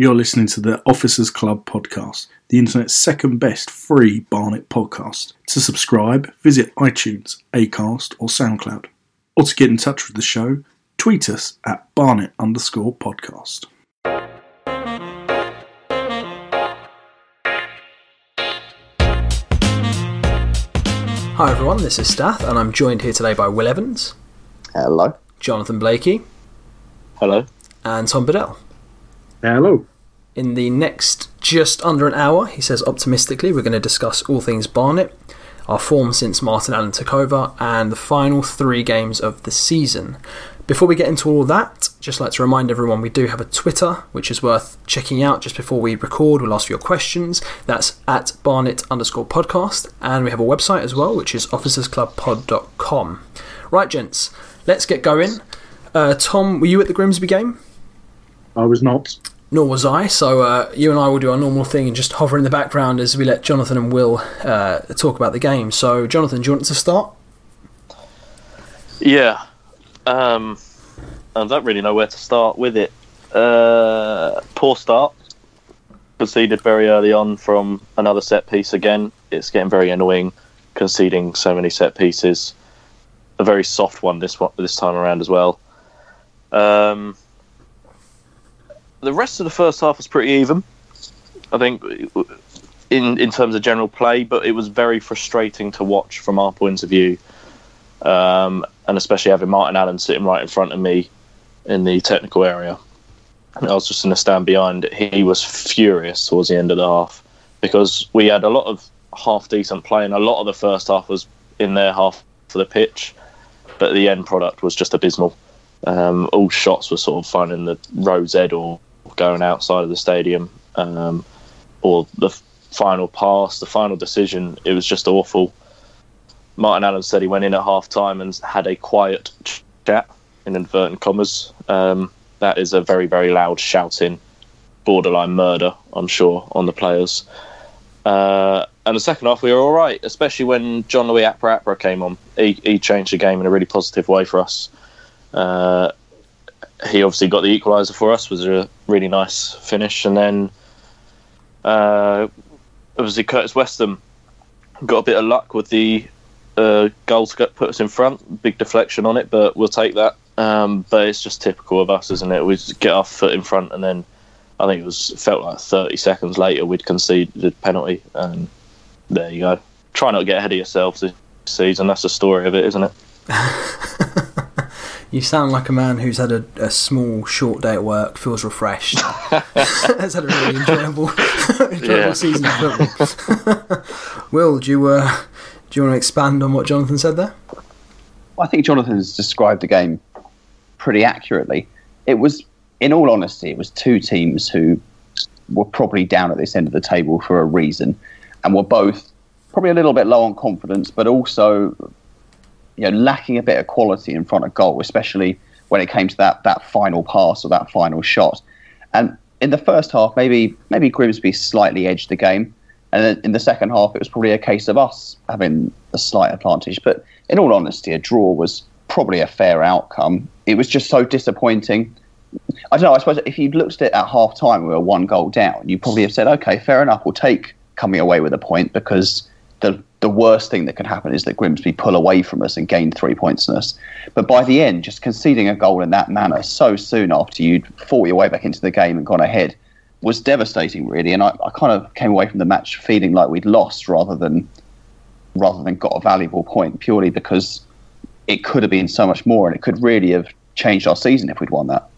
You're listening to the Officers Club podcast, the internet's second best free Barnet podcast. To subscribe, visit iTunes, Acast, or SoundCloud. Or to get in touch with the show, tweet us at Barnet underscore podcast. Hi everyone, this is Stath, and I'm joined here today by Will Evans, Hello. Jonathan Blakey, Hello. and Tom Bedell. Hello. In the next just under an hour, he says optimistically, we're going to discuss all things Barnet, our form since Martin Allen took over, and the final three games of the season. Before we get into all that, just like to remind everyone we do have a Twitter, which is worth checking out just before we record. We'll ask for your questions. That's at Barnet underscore podcast. And we have a website as well, which is officersclubpod.com. Right, gents, let's get going. Uh, Tom, were you at the Grimsby game? I was not. Nor was I, so uh, you and I will do our normal thing and just hover in the background as we let Jonathan and Will uh, talk about the game. So, Jonathan, do you want to start? Yeah. Um, I don't really know where to start with it. Uh, poor start. Conceded very early on from another set piece again. It's getting very annoying conceding so many set pieces. A very soft one this one, this time around as well. Um, the rest of the first half was pretty even. I think in in terms of general play, but it was very frustrating to watch from our point of view. Um, and especially having Martin Allen sitting right in front of me in the technical area. I was just going to stand behind. He was furious towards the end of the half because we had a lot of half decent play, and a lot of the first half was in their half for the pitch, but the end product was just abysmal. Um, all shots were sort of finding the road's end or going outside of the stadium, um, or the final pass, the final decision. It was just awful. Martin Allen said he went in at half time and had a quiet chat in inverted commas. Um, that is a very, very loud shouting, borderline murder, I'm sure, on the players. Uh, and the second half, we were all right, especially when John Louis Akpa Akpro came on. He, he changed the game in a really positive way for us. Uh, he obviously got the equaliser for us, was a really nice finish. And then uh, obviously Curtis Weston got a bit of luck with the uh, goal to get, put us in front. Big deflection on it, but we'll take that. Um, but it's just typical of us, isn't it? We get our foot in front, and then I think it was felt like 30 seconds later we'd conceded the penalty, and there you go. Try not to get ahead of yourselves this season. That's the story of it, isn't it? You sound like a man who's had a, a small, short day at work, feels refreshed. Has had a really enjoyable, enjoyable Yeah. season of football. Will, do you, uh, do you want to expand on what Jonathan said there? Well, I think Jonathan's described the game pretty accurately. It was, in all honesty, it was two teams who were probably down at this end of the table for a reason, and were both probably a little bit low on confidence, but also, you know, lacking a bit of quality in front of goal, especially when it came to that that final pass or that final shot. And in the first half, maybe maybe Grimsby slightly edged the game, and then in the second half, it was probably a case of us having a slight advantage. But in all honesty, a draw was probably a fair outcome. It was just so disappointing. I don't know. I suppose if you'd looked at it at half time, we were one goal down. You probably have said, "Okay, fair enough. We'll take coming away with a point because the the worst thing that could happen is that Grimsby pull away from us and gain three points on us." But by the end, just conceding a goal in that manner so soon after you'd fought your way back into the game and gone ahead was devastating, really. And I, I kind of came away from the match feeling like we'd lost rather than rather than got a valuable point, purely because it could have been so much more, and it could really have changed our season if we'd won that.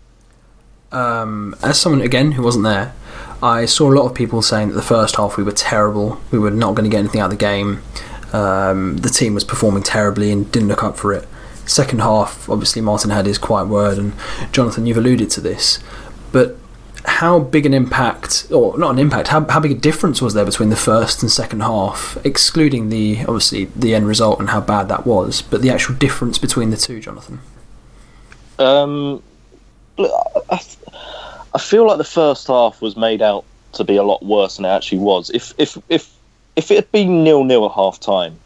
Um, as someone again who wasn't there, I saw a lot of people saying that the first half we were terrible. We were not going to get anything out of the game. Um, the team was performing terribly and didn't look up for it. Second half, obviously Martin had his quiet word, and Jonathan, you've alluded to this, but how big an impact, or not an impact, how, how big a difference was there between the first and second half, excluding the obviously the end result and how bad that was, but the actual difference between the two, Jonathan? Um, I feel like the first half was made out to be a lot worse than it actually was. If if if if it had been nil nil at half time,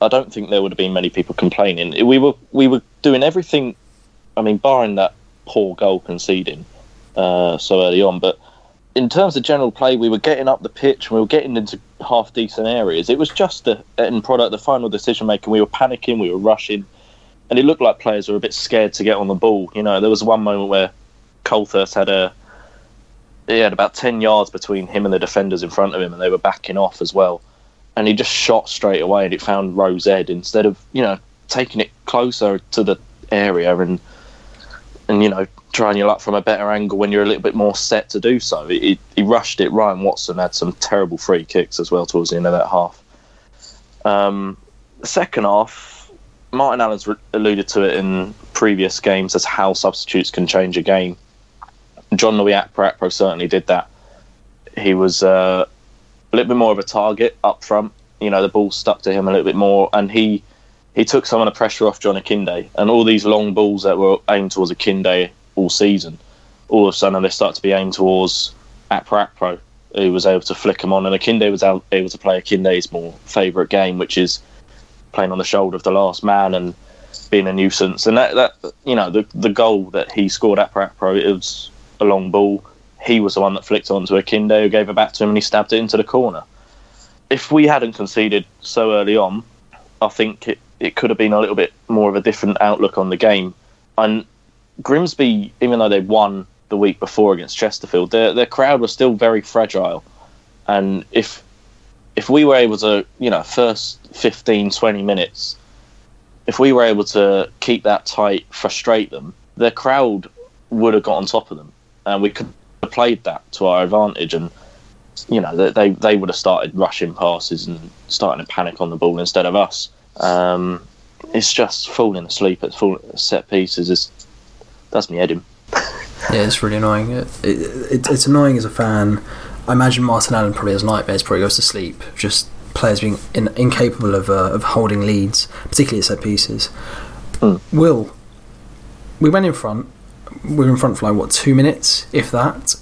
I don't think there would have been many people complaining. We were we were doing everything. I mean, barring that poor goal conceding uh, so early on, but in terms of general play, we were getting up the pitch and we were getting into half decent areas. It was just the end product, the final decision making. We were panicking, we were rushing, and it looked like players were a bit scared to get on the ball. You know, there was one moment where Coulthirst had a he had about ten yards between him and the defenders in front of him, and they were backing off as well. And he just shot straight away, and it found row Z instead of you know taking it closer to the area and and you know trying your luck from a better angle when you're a little bit more set to do so. He, he rushed it. Ryan Watson had some terrible free kicks as well towards the end of that half. Um, the second half, Martin Allen's re- alluded to it in previous games as how substitutes can change a game. Jean-Louis Akpro certainly did that. He was uh, a little bit more of a target up front. You know, the ball stuck to him a little bit more, and he he took some of the pressure off John Akinde. And all these long balls that were aimed towards Akinde all season, all of a sudden they start to be aimed towards Akpa Akpro, who was able to flick them on. And Akinde was able to play Akinde's more favourite game, which is playing on the shoulder of the last man and being a nuisance. And that, that you know, the the goal that he scored at Akpro, it was a long ball. He was the one that flicked onto Akinde, who gave it back to him, and he stabbed it into the corner. If we hadn't conceded so early on, I think it, it could have been a little bit more of a different outlook on the game. And Grimsby, even though they won the week before against Chesterfield, their their crowd was still very fragile. And if if we were able to, you know, first 15, 20 minutes, if we were able to keep that tight, frustrate them, their crowd would have got on top of them, and we could have played that to our advantage. And you know, they they, they would have started rushing passes and starting to panic on the ball instead of us. Um, it's just falling asleep at full set pieces. Is that's me head in. Yeah, it's really annoying. It, it, it, it's annoying as a fan. I imagine Martin Allen probably has nightmares. Probably goes to sleep. Just players being in, incapable of uh, of holding leads, particularly at set pieces. Mm. Will we went in front? We were in front for like what two minutes, if that.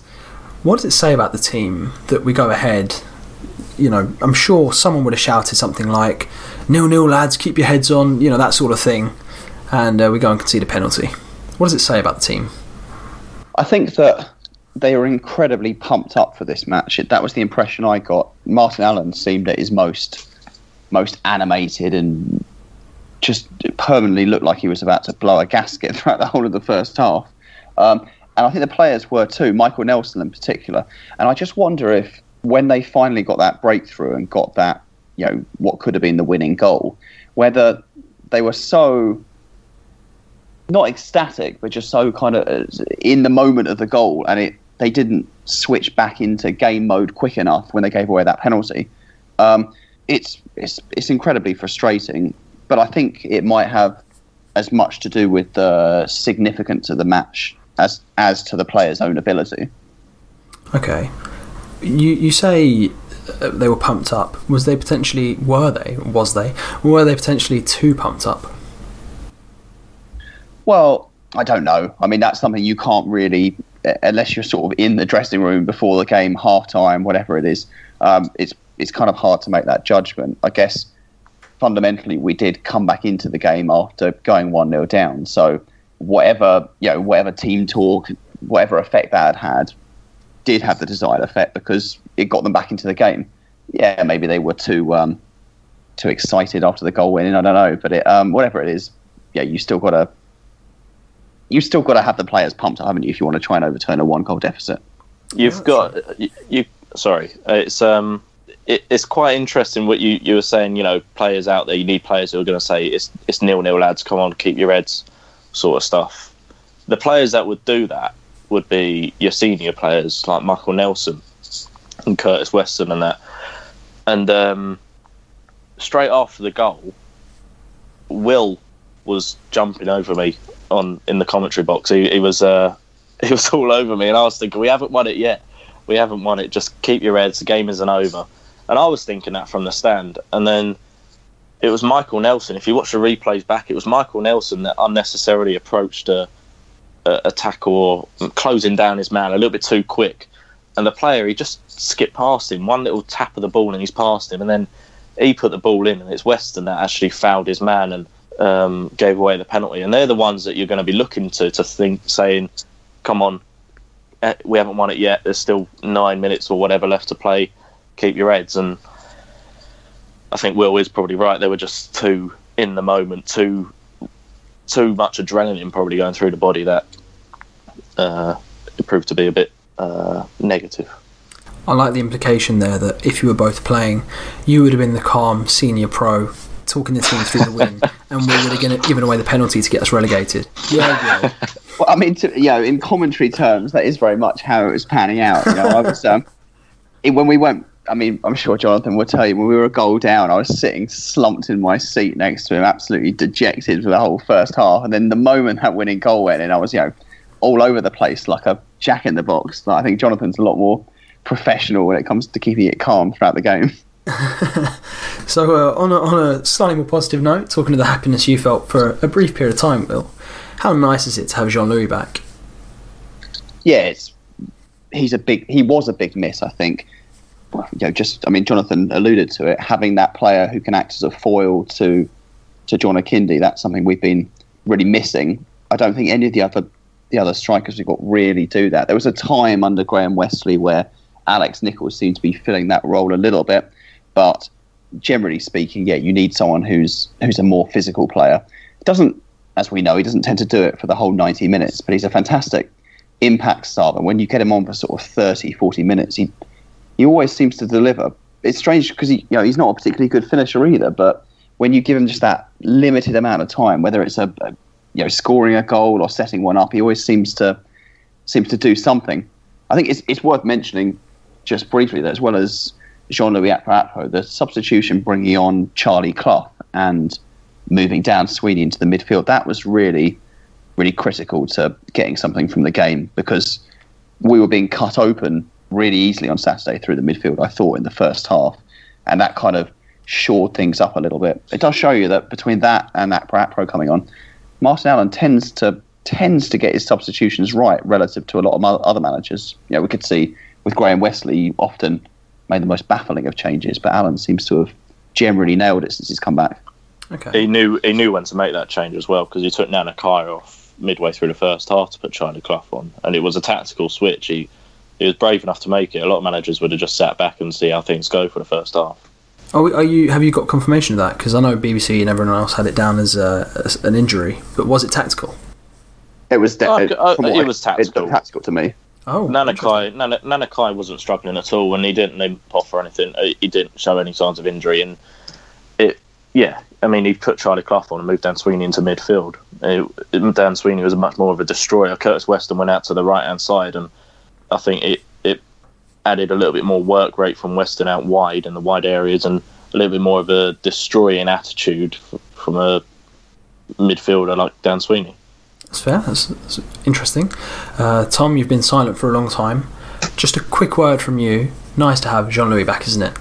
What does it say about the team that we go ahead? You know, I'm sure someone would have shouted something like "nil nil, lads, keep your heads on," you know that sort of thing, and uh, we go and concede a penalty. What does it say about the team? I think that they were incredibly pumped up for this match. It, that was the impression I got. Martin Allen seemed at his most most animated and just permanently looked like he was about to blow a gasket throughout the whole of the first half. Um, and I think the players were too, Michael Nelson in particular. And I just wonder if when they finally got that breakthrough and got that, you know, what could have been the winning goal, whether they were so not ecstatic, but just so kind of in the moment of the goal, and it they didn't switch back into game mode quick enough when they gave away that penalty. Um, it's it's it's incredibly frustrating, but I think it might have as much to do with the significance of the match as as to the player's own ability. Okay, you you say uh, they were pumped up. Was they potentially were they was they were they potentially too pumped up? Well, I don't know. I mean, that's something you can't really, unless you're sort of in the dressing room before the game, half time, whatever it is. Um, it's it's kind of hard to make that judgment. I guess fundamentally, we did come back into the game after going one 0 down. So whatever you know, whatever team talk, whatever effect that had had, did have the desired effect because it got them back into the game. Yeah, maybe they were too um, too excited after the goal winning. I don't know, but it, um, whatever it is, yeah, you still got to you still got to have the players pumped, haven't you, if you want to try and overturn a one goal deficit? You've yeah, got you, you. Sorry, it's um, it, it's quite interesting what you, you were saying. You know, players out there. You need players who are going to say it's it's nil nil, lads. Come on, keep your heads, sort of stuff. The players that would do that would be your senior players like Michael Nelson and Curtis Weston and that. And um, straight after the goal, Will was jumping over me on in the commentary box. He, he was uh, he was all over me, and I was thinking, we haven't won it yet. We haven't won it. Just keep your heads. The game isn't over. And I was thinking that from the stand, and then it was Michael Nelson. If you watch the replays back, it was Michael Nelson that unnecessarily approached a, a, a tackle or closing down his man a little bit too quick, and the player he just skipped past him. One little tap of the ball, and he's past him, and then he put the ball in, and it's Weston that actually fouled his man and um, gave away the penalty, and they're the ones that you're going to be looking to to think, saying, "Come on, eh, we haven't won it yet. There's still nine minutes or whatever left to play. Keep your heads. And I think Will is probably right. They were just too in the moment, too too much adrenaline probably going through the body that uh, it proved to be a bit uh, negative. I like the implication there that if you were both playing, you would have been the calm senior pro talking the team through the win, and we would have given away the penalty to get us relegated. Yeah, yeah. Well, I mean, to, you know, in commentary terms, that is very much how it was panning out. You know, I was um, it, when we went. I mean, I'm sure Jonathan will tell you when we were a goal down, I was sitting slumped in my seat next to him, absolutely dejected for the whole first half. And then the moment that winning goal went in, I was, you know, all over the place like a jack in the box. I think Jonathan's a lot more professional when it comes to keeping it calm throughout the game. so, uh, on, a, on a slightly more positive note, talking to the happiness you felt for a brief period of time, Will, how nice is it to have Jean Louis back? Yeah, it's he's a big he was a big miss, I think. You know, just I mean, Jonathan alluded to it. Having that player who can act as a foil to to John Akinde, that's something we've been really missing. I don't think any of the other the other strikers we've got really do that. There was a time under Graham Westley where Alex Nicholls seemed to be filling that role a little bit, but generally speaking, yeah, you need someone who's who's a more physical player. Doesn't as we know, he doesn't tend to do it for the whole 90 minutes, but he's a fantastic impact star. And when you get him on for sort of 30, 40 minutes, he he always seems to deliver. It's strange because he, you know, he's not a particularly good finisher either, but when you give him just that limited amount of time, whether it's a, a you know scoring a goal or setting one up, he always seems to seems to do something. I think it's it's worth mentioning just briefly that as well as Jean-Louis Akpa the substitution bringing on Charlie Clough and moving down Sweeney into the midfield, that was really, really critical to getting something from the game because we were being cut open really easily on Saturday through the midfield, I thought, in the first half. And that kind of shored things up a little bit. It does show you that between that and Akpro coming on, Martin Allen tends to tends to get his substitutions right relative to a lot of other managers. You know, we could see with Graham Westley often made the most baffling of changes, but Allen seems to have generally nailed it since he's come back. Okay. He knew he knew when to make that change as well because he took Nanai off midway through the first half to put Charlie Clough on, and it was a tactical switch. He he was brave enough to make it. A lot of managers would have just sat back and see how things go for the first half. Oh, are you? Have you got confirmation of that? Because I know BBC and everyone else had it down as, a, as an injury, but was it tactical? It was. De- oh, it, uh, it was tactical. It tactical to me. Oh, Nanai, Nanakai wasn't struggling at all, and he didn't limp off or anything. He didn't show any signs of injury, and it, yeah, I mean, he put Charlie Clough on and moved Dan Sweeney into midfield. It, Dan Sweeney was much more of a destroyer. Curtis Weston went out to the right hand side, and I think it, it added a little bit more work rate from Weston out wide in the wide areas and a little bit more of a destroying attitude from a midfielder like Dan Sweeney. That's fair. That's, that's interesting. Uh, Tom, you've been silent for a long time. Just a quick word from you. Nice to have Jean Louis back, isn't it?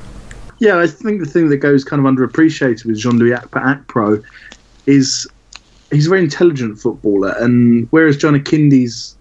Yeah, I think the thing that goes kind of underappreciated with Jean Louis Akpa is he's a very intelligent footballer, and whereas John Akinde's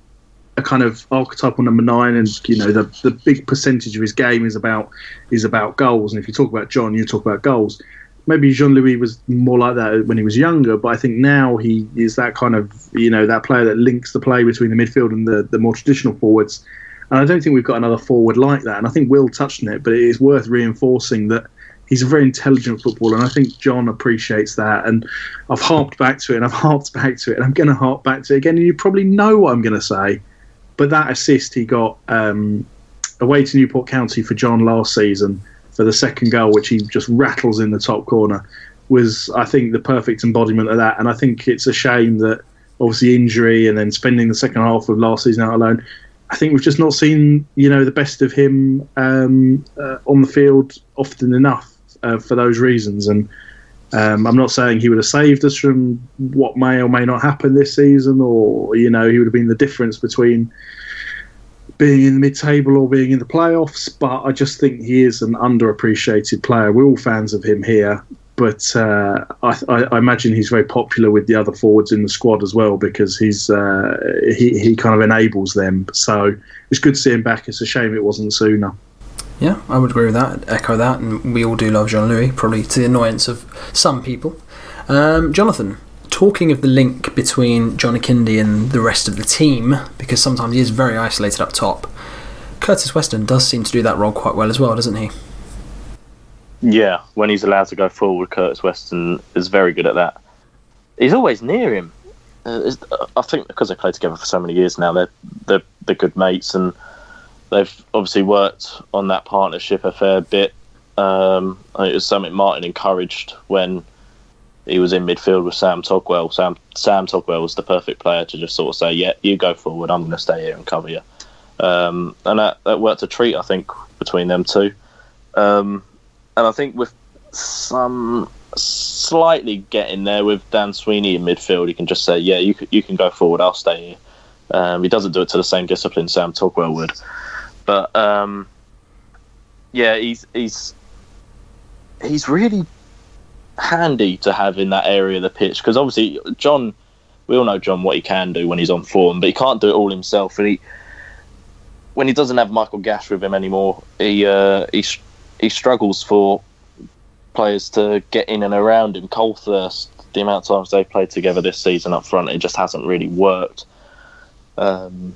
a kind of archetypal number nine, and you know the the big percentage of his game is about is about goals. And if you talk about John, you talk about goals. Maybe Jean Louis was more like that when he was younger, but I think now he is that kind of you know that player that links the play between the midfield and the the more traditional forwards and I don't think we've got another forward like that. And I think Will touched on it, but it is worth reinforcing that he's a very intelligent footballer, and I think John appreciates that. And I've harped back to it, and I've harped back to it, and I'm going to harp back to it again. And you probably know what I'm going to say, but that assist he got um, away to Newport County for John last season for the second goal, which he just rattles in the top corner, was I think the perfect embodiment of that. And I think it's a shame that obviously injury and then spending the second half of last season out alone I think we've just not seen you know the best of him um, uh, on the field often enough uh, for those reasons. And um, I'm not saying he would have saved us from what may or may not happen this season, or you know he would have been the difference between being in the mid-table or being in the playoffs. But I just think he is an underappreciated player. We're all fans of him here, but uh, I, I, imagine he's very popular with the other forwards in the squad as well because he's uh, he he kind of enables them. So it's good to see him back. It's a shame it wasn't sooner. Yeah, I would agree with that. Echo that, and we all do love Jean Louis, probably to the annoyance of some people. Um, Jonathan, talking of the link between John Akinde and the rest of the team, because sometimes he is very isolated up top, Curtis Weston does seem to do that role quite well as well, doesn't he? Yeah, when he's allowed to go forward, Curtis Weston is very good at that. He's always near him. Uh, I think because they played together for so many years now, they're they're, they're good mates, and they've obviously worked on that partnership a fair bit. Um, it was something Martin encouraged when he was in midfield with Sam Togwell. Sam Sam Togwell was the perfect player to just sort of say, "Yeah, you go forward. I'm going to stay here and cover you." Um, and that, that worked a treat, I think, between them two. Um, and I think with some slightly getting there with Dan Sweeney in midfield, he can just say, "Yeah, you can, you can go forward. I'll stay here." Um, he doesn't do it to the same discipline Sam Togwell would, but um, yeah, he's he's he's really handy to have in that area of the pitch because obviously John, we all know John what he can do when he's on form, but he can't do it all himself. And he, when he doesn't have Michael Gash with him anymore, he uh, he he struggles for players to get in and around him. Coulthirst, the amount of times they've played together this season up front, it just hasn't really worked. Um,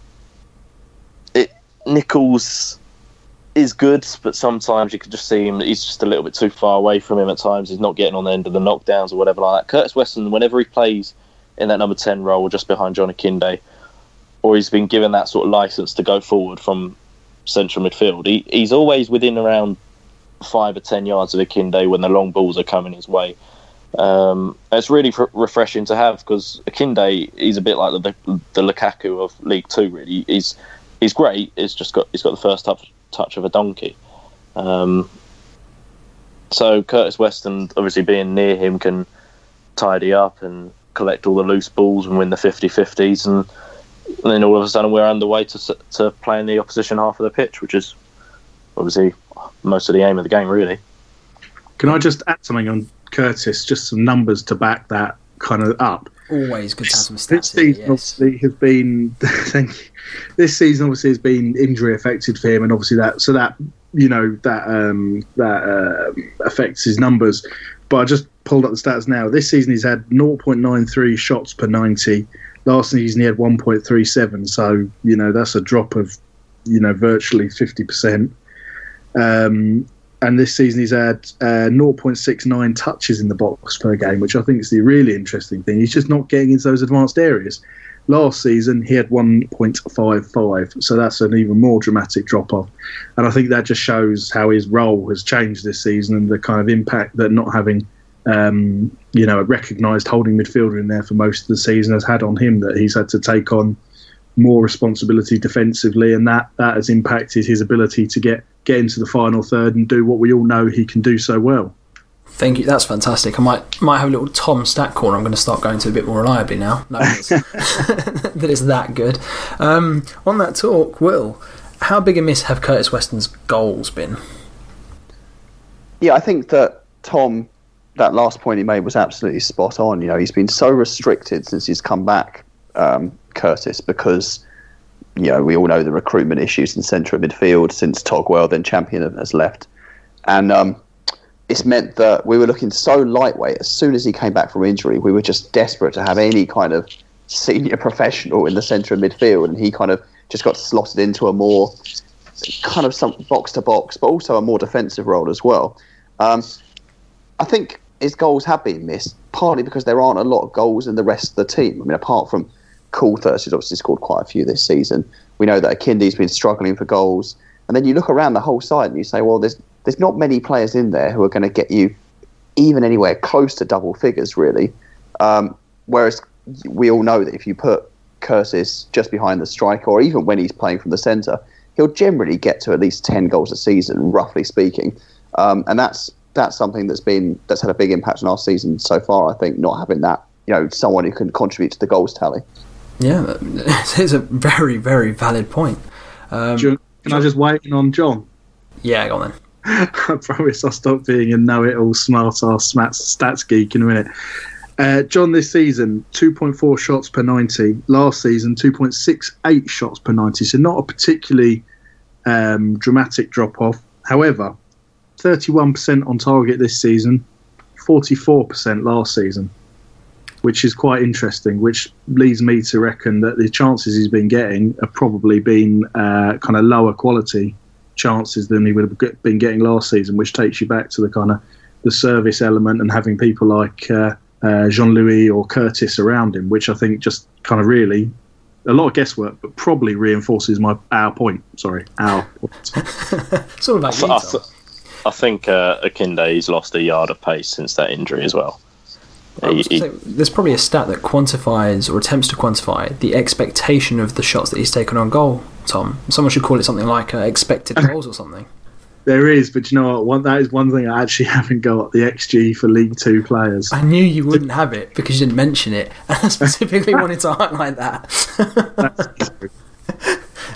Nicholls is good, but sometimes you can just see him. He's just a little bit too far away from him at times. He's not getting on the end of the knockdowns or whatever like that. Curtis Weston, whenever he plays in that number ten role, just behind John Akinde, or he's been given that sort of license to go forward from central midfield, he, he's always within around five or ten yards of Akinde when the long balls are coming his way. Um, it's really refreshing to have because Akinde, he's a bit like the, the, the Lukaku of League Two. Really, he's he's great. He's just got he's got the first touch touch of a donkey. Um, so Curtis Weston, obviously being near him, can tidy up and collect all the loose balls and win the 50-50s, and, and then all of a sudden we're underway to to playing the opposition half of the pitch, which is obviously most of the aim of the game, really. Can I just add something on Curtis? Just some numbers to back that kind of up. Always good to have some stats. This season yes. obviously has been. thank you. This season obviously has been injury affected for him, and obviously that so that you know that um, that uh, affects his numbers. But I just pulled up the stats now. This season he's had 0.93 shots per 90. Last season he had 1.37. So you know that's a drop of you know virtually 50 percent. Um, and this season he's had uh, 0.69 touches in the box per game, which I think is the really interesting thing. He's just not getting into those advanced areas. Last season he had 1.55, so that's an even more dramatic drop off. And I think that just shows how his role has changed this season and the kind of impact that not having, um, you know, a recognised holding midfielder in there for most of the season has had on him. That he's had to take on more responsibility defensively, and that that has impacted his ability to get get into the final third and do what we all know he can do so well. Thank you. That's fantastic. I might might have a little Tom stat corner. I'm going to start going to a bit more reliably now. No, that it's that good. Um, on that talk, Will, how big a miss have Curtis Weston's goals been? Yeah, I think that Tom, that last point he made was absolutely spot on. You know, he's been so restricted since he's come back, um, Curtis, because you know we all know the recruitment issues in central midfield since Togwell, then Champion, has left, and um, it's meant that we were looking so lightweight. As soon as he came back from injury, we were just desperate to have any kind of senior professional in the centre of midfield, and he kind of just got slotted into a more kind of some box to box, but also a more defensive role as well. Um, I think his goals have been missed, partly because there aren't a lot of goals in the rest of the team. I mean, apart from Coulthirst, who's obviously scored quite a few this season, we know that Akinde's been struggling for goals. And then you look around the whole side and you say, well, there's there's not many players in there who are going to get you even anywhere close to double figures, really. Um, whereas we all know that if you put Curtis just behind the striker, or even when he's playing from the centre, he'll generally get to at least ten goals a season, roughly speaking. Um, and that's that's something that's been that's had a big impact on our season so far. I think not having that, you know, someone who can contribute to the goals tally. Yeah, it's a very very valid point. Um, Can I just wait in on John? yeah, go on then. I promise I'll stop being a know-it-all, smart-ass stats, stats geek in a minute. Uh, John, this season, 2.4 shots per 90. Last season, 2.68 shots per 90. So not a particularly um, dramatic drop-off. However, 31% on target this season, 44% last season. which is quite interesting. Which leads me to reckon that the chances he's been getting have probably been uh, kind of lower quality chances than he would have been getting last season, which takes you back to the kind of the service element and having people like uh, uh, Jean Louis or Curtis around him, which I think just kind of really a lot of guesswork, but probably reinforces my our point. Sorry, our point. It's all about you, I, th- I think uh, Akinde's lost a yard of pace since that injury as well. I He- say, there's probably a stat that quantifies or attempts to quantify the expectation of the shots that he's taken on goal. Tom, someone should call it something like uh, expected goals or something. There is, but you know what? One, that is one thing I actually haven't got the XG for League Two players. I knew you wouldn't have it because you didn't mention it, and I specifically wanted to highlight that.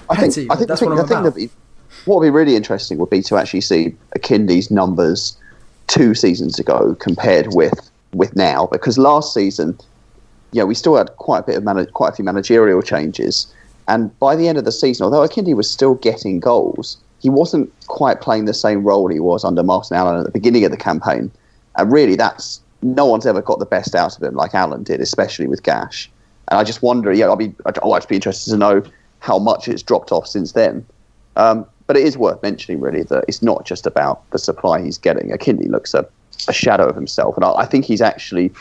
I think, Petty, I think, that's the thing, what the I'm thing about. that be, what would be really interesting would be to actually see Akinde's numbers two seasons ago compared with with now, because last season, yeah, we still had quite a bit of mana quite a few managerial changes, and by the end of the season, although Akinde was still getting goals, he wasn't quite playing the same role he was under Martin Allen at the beginning of the campaign, and really, that's no one's ever got the best out of him like Allen did, especially with Gash. And I just wonder, yeah, I'll be, actually be interested to know how much it's dropped off since then. Um, but it is worth mentioning, really, that it's not just about the supply he's getting. Akinde looks a, a shadow of himself, and I, I think he's actually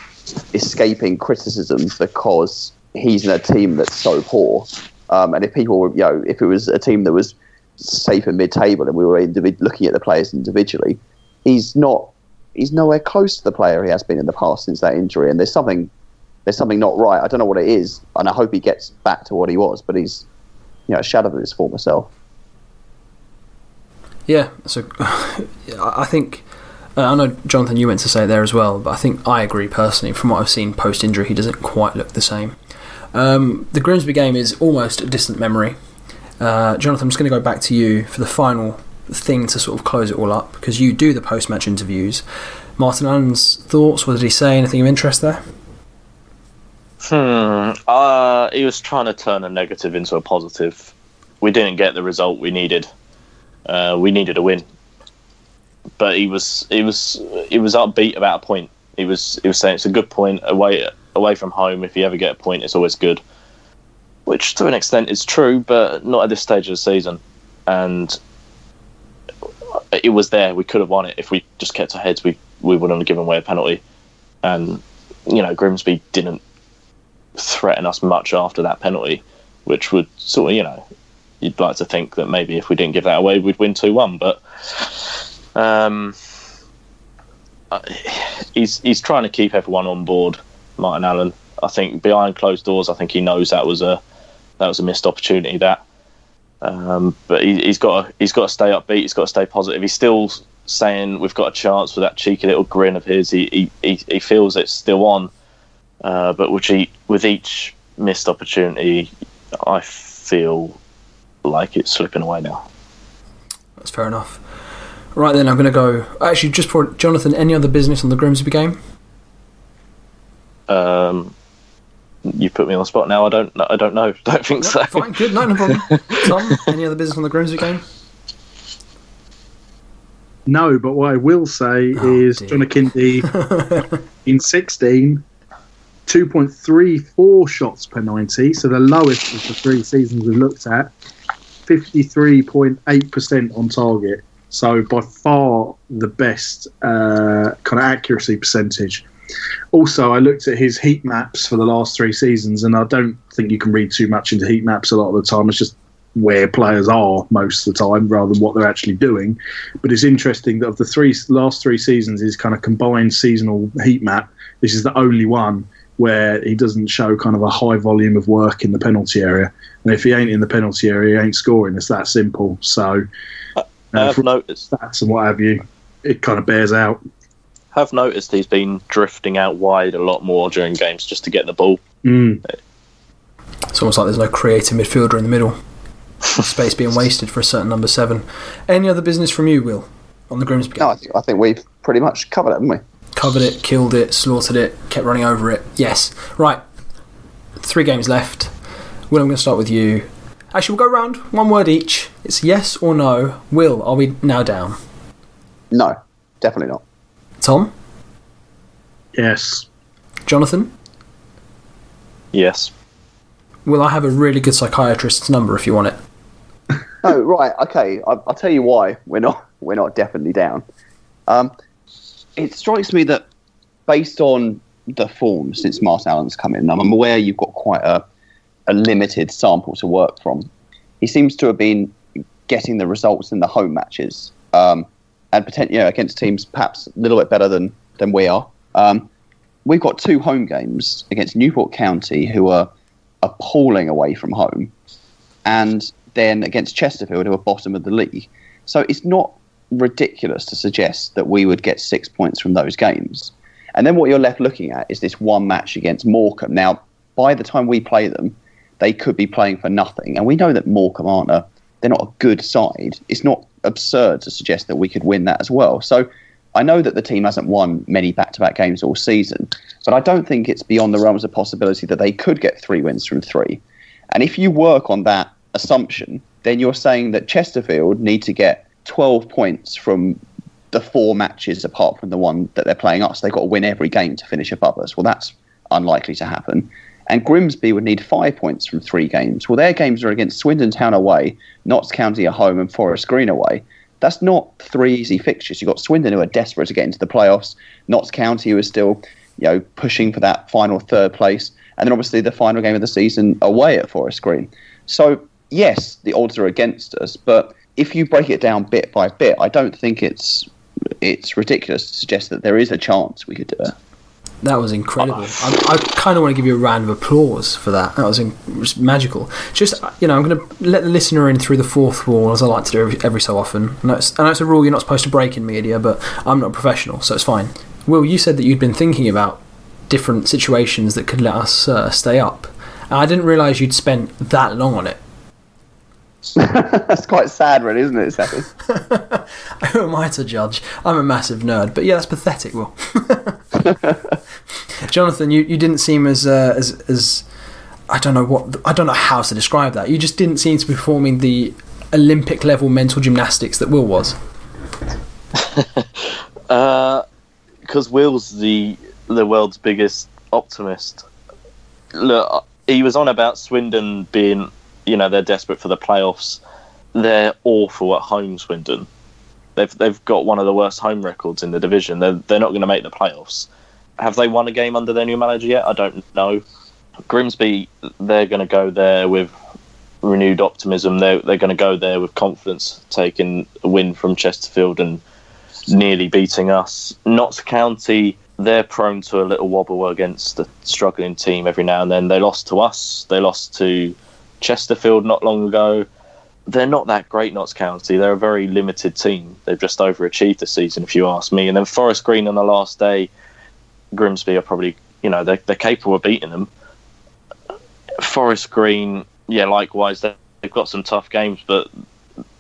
escaping criticism because he's in a team that's so poor. Um, and if people you know, if it was a team that was safe and mid-table, and we were individ- looking at the players individually, he's not. He's nowhere close to the player he has been in the past since that injury, and there's something there's something not right. I don't know what it is, and I hope he gets back to what he was. But he's, you know, a shadow of his former self. Yeah, so I think uh, I know Jonathan, you went to say it there as well, but I think I agree personally. From what I've seen post injury, he doesn't quite look the same. Um, the Grimsby game is almost a distant memory. Uh, Jonathan, I'm just going to go back to you for the final thing to sort of close it all up because you do the post match interviews. Martin Allen's thoughts. What did he say? Anything of interest there? Hmm. Uh, he was trying to turn a negative into a positive. We didn't get the result we needed. Uh, we needed a win, but he was he was he was upbeat about a point. He was he was saying it's a good point away away from home. If you ever get a point, it's always good. Which to an extent is true, but not at this stage of the season. And it was there. We could have won it if we just kept our heads. We we wouldn't have given away a penalty. And you know Grimsby didn't threaten us much after that penalty, which would sort of, you know, you'd like to think that maybe if we didn't give that away, we'd win 2 1. But um, uh, he's, he's trying to keep everyone on board, Martin Allen. I think behind closed doors, I think he knows that was a that was a missed opportunity. That, um, but he, he's got to, he's got to stay upbeat. He's got to stay positive. He's still saying we've got a chance with that cheeky little grin of his. He he, he, he feels it's still on. Uh, but with each, with each missed opportunity, I feel like it's slipping away now. That's fair enough. Right then, I'm going to go. Actually, just for Jonathan, any other business on the Grimsby game? Um, you put me on the spot now. I don't. I don't know. Don't think so. Fine, good, no, no problem. Tom, any other business on the Grimsby game? No, but what I will say Oh, is dear. John Akinde in 16, 2.34 shots per 90, so the lowest of the three seasons we've looked at, 53.8% on target. So by far the best uh, kind of accuracy percentage. Also, I looked at his heat maps for the last three seasons, and I don't think you can read too much into heat maps a lot of the time. It's just where players are most of the time rather than what they're actually doing. But it's interesting that of the three last three seasons, his kind of combined seasonal heat map, this is the only one where he doesn't show kind of a high volume of work in the penalty area. And if he ain't in the penalty area, he ain't scoring. It's that simple. So, uh, I've noticed. stats and what have you, it kind of bears out. Have noticed he's been drifting out wide a lot more during games just to get the ball. Mm. It's almost like there's no creative midfielder in the middle. Space being wasted for a certain number seven. Any other business from you, Will, on the Grimsby game? No, I think, I think we've pretty much covered it, haven't we? Covered it, killed it, slaughtered it, kept running over it. Yes. Right. Three games left. Will, I'm going to start with you. Actually, we'll go round one word each. It's yes or no. Will, are we now down? No, definitely not. Tom? Yes. Jonathan? Yes. Will I have a really good psychiatrist's number if you want it? Oh right, okay. I'll, I'll tell you why we're not we're not definitely down. Um, it strikes me that based on the form since Martin Allen's come in, I'm aware you've got quite a, a limited sample to work from. He seems to have been getting the results in the home matches, um, and potentially you know, against teams perhaps a little bit better than than we are. Um, we've got two home games against Newport County, who are appalling away from home, and then against Chesterfield, who are bottom of the league. So it's not ridiculous to suggest that we would get six points from those games. And then what you're left looking at is this one match against Morecambe. Now, by the time we play them, they could be playing for nothing. And we know that Morecambe aren't a, they're not a good side. It's not absurd to suggest that we could win that as well. So I know that the team hasn't won many back to back games all season, but I don't think it's beyond the realms of possibility that they could get three wins from three. And if you work on that assumption, then you're saying that Chesterfield need to get 12 points from the four matches apart from the one that they're playing us. They've got to win every game to finish above us. Well, that's unlikely to happen. And Grimsby would need five points from three games. Well, their games are against Swindon Town away, Notts County at home, and Forest Green away. That's not three easy fixtures. You've got Swindon who are desperate to get into the playoffs, Notts County who are still, you know, pushing for that final third place, and then obviously the final game of the season away at Forest Green. So yes, the odds are against us, but if you break it down bit by bit, I don't think it's it's ridiculous to suggest that there is a chance we could do it. That was incredible. I, I kind of want to give you a round of applause for that. That was, in, was magical. Just, you know, I'm going to let the listener in through the fourth wall, as I like to do every, every so often. It's, I know it's a rule you're not supposed to break in media, but I'm not a professional, so it's fine. Will, you said that you'd been thinking about different situations that could let us uh, stay up. And I didn't realise you'd spent that long on it. that's quite sad, really, isn't it, Seth? Who am I to judge? I'm a massive nerd, but yeah, that's pathetic. Will, Jonathan, you, you didn't seem as uh, as as I don't know what I don't know how to describe that. You just didn't seem to be performing the Olympic level mental gymnastics that Will was. Because uh, Will's the the world's biggest optimist. Look, he was on about Swindon being you know they're desperate for the playoffs. They're awful at home, Swindon. They've they've got one of the worst home records in the division. They're they're not going to make the playoffs. Have they won a game under their new manager yet? I don't know. Grimsby, they're going to go there with renewed optimism. They're they're going to go there with confidence, taking a win from Chesterfield and nearly beating us. Notts County, they're prone to a little wobble against a struggling team every now and then. They lost to us. They lost to Chesterfield not long ago. They're not that great, Notts County. They're a very limited team. They've just overachieved this season, if you ask me. And then Forest Green on the last day, Grimsby are probably, you know, they're, they're capable of beating them. Forest Green, yeah, likewise, they've got some tough games, but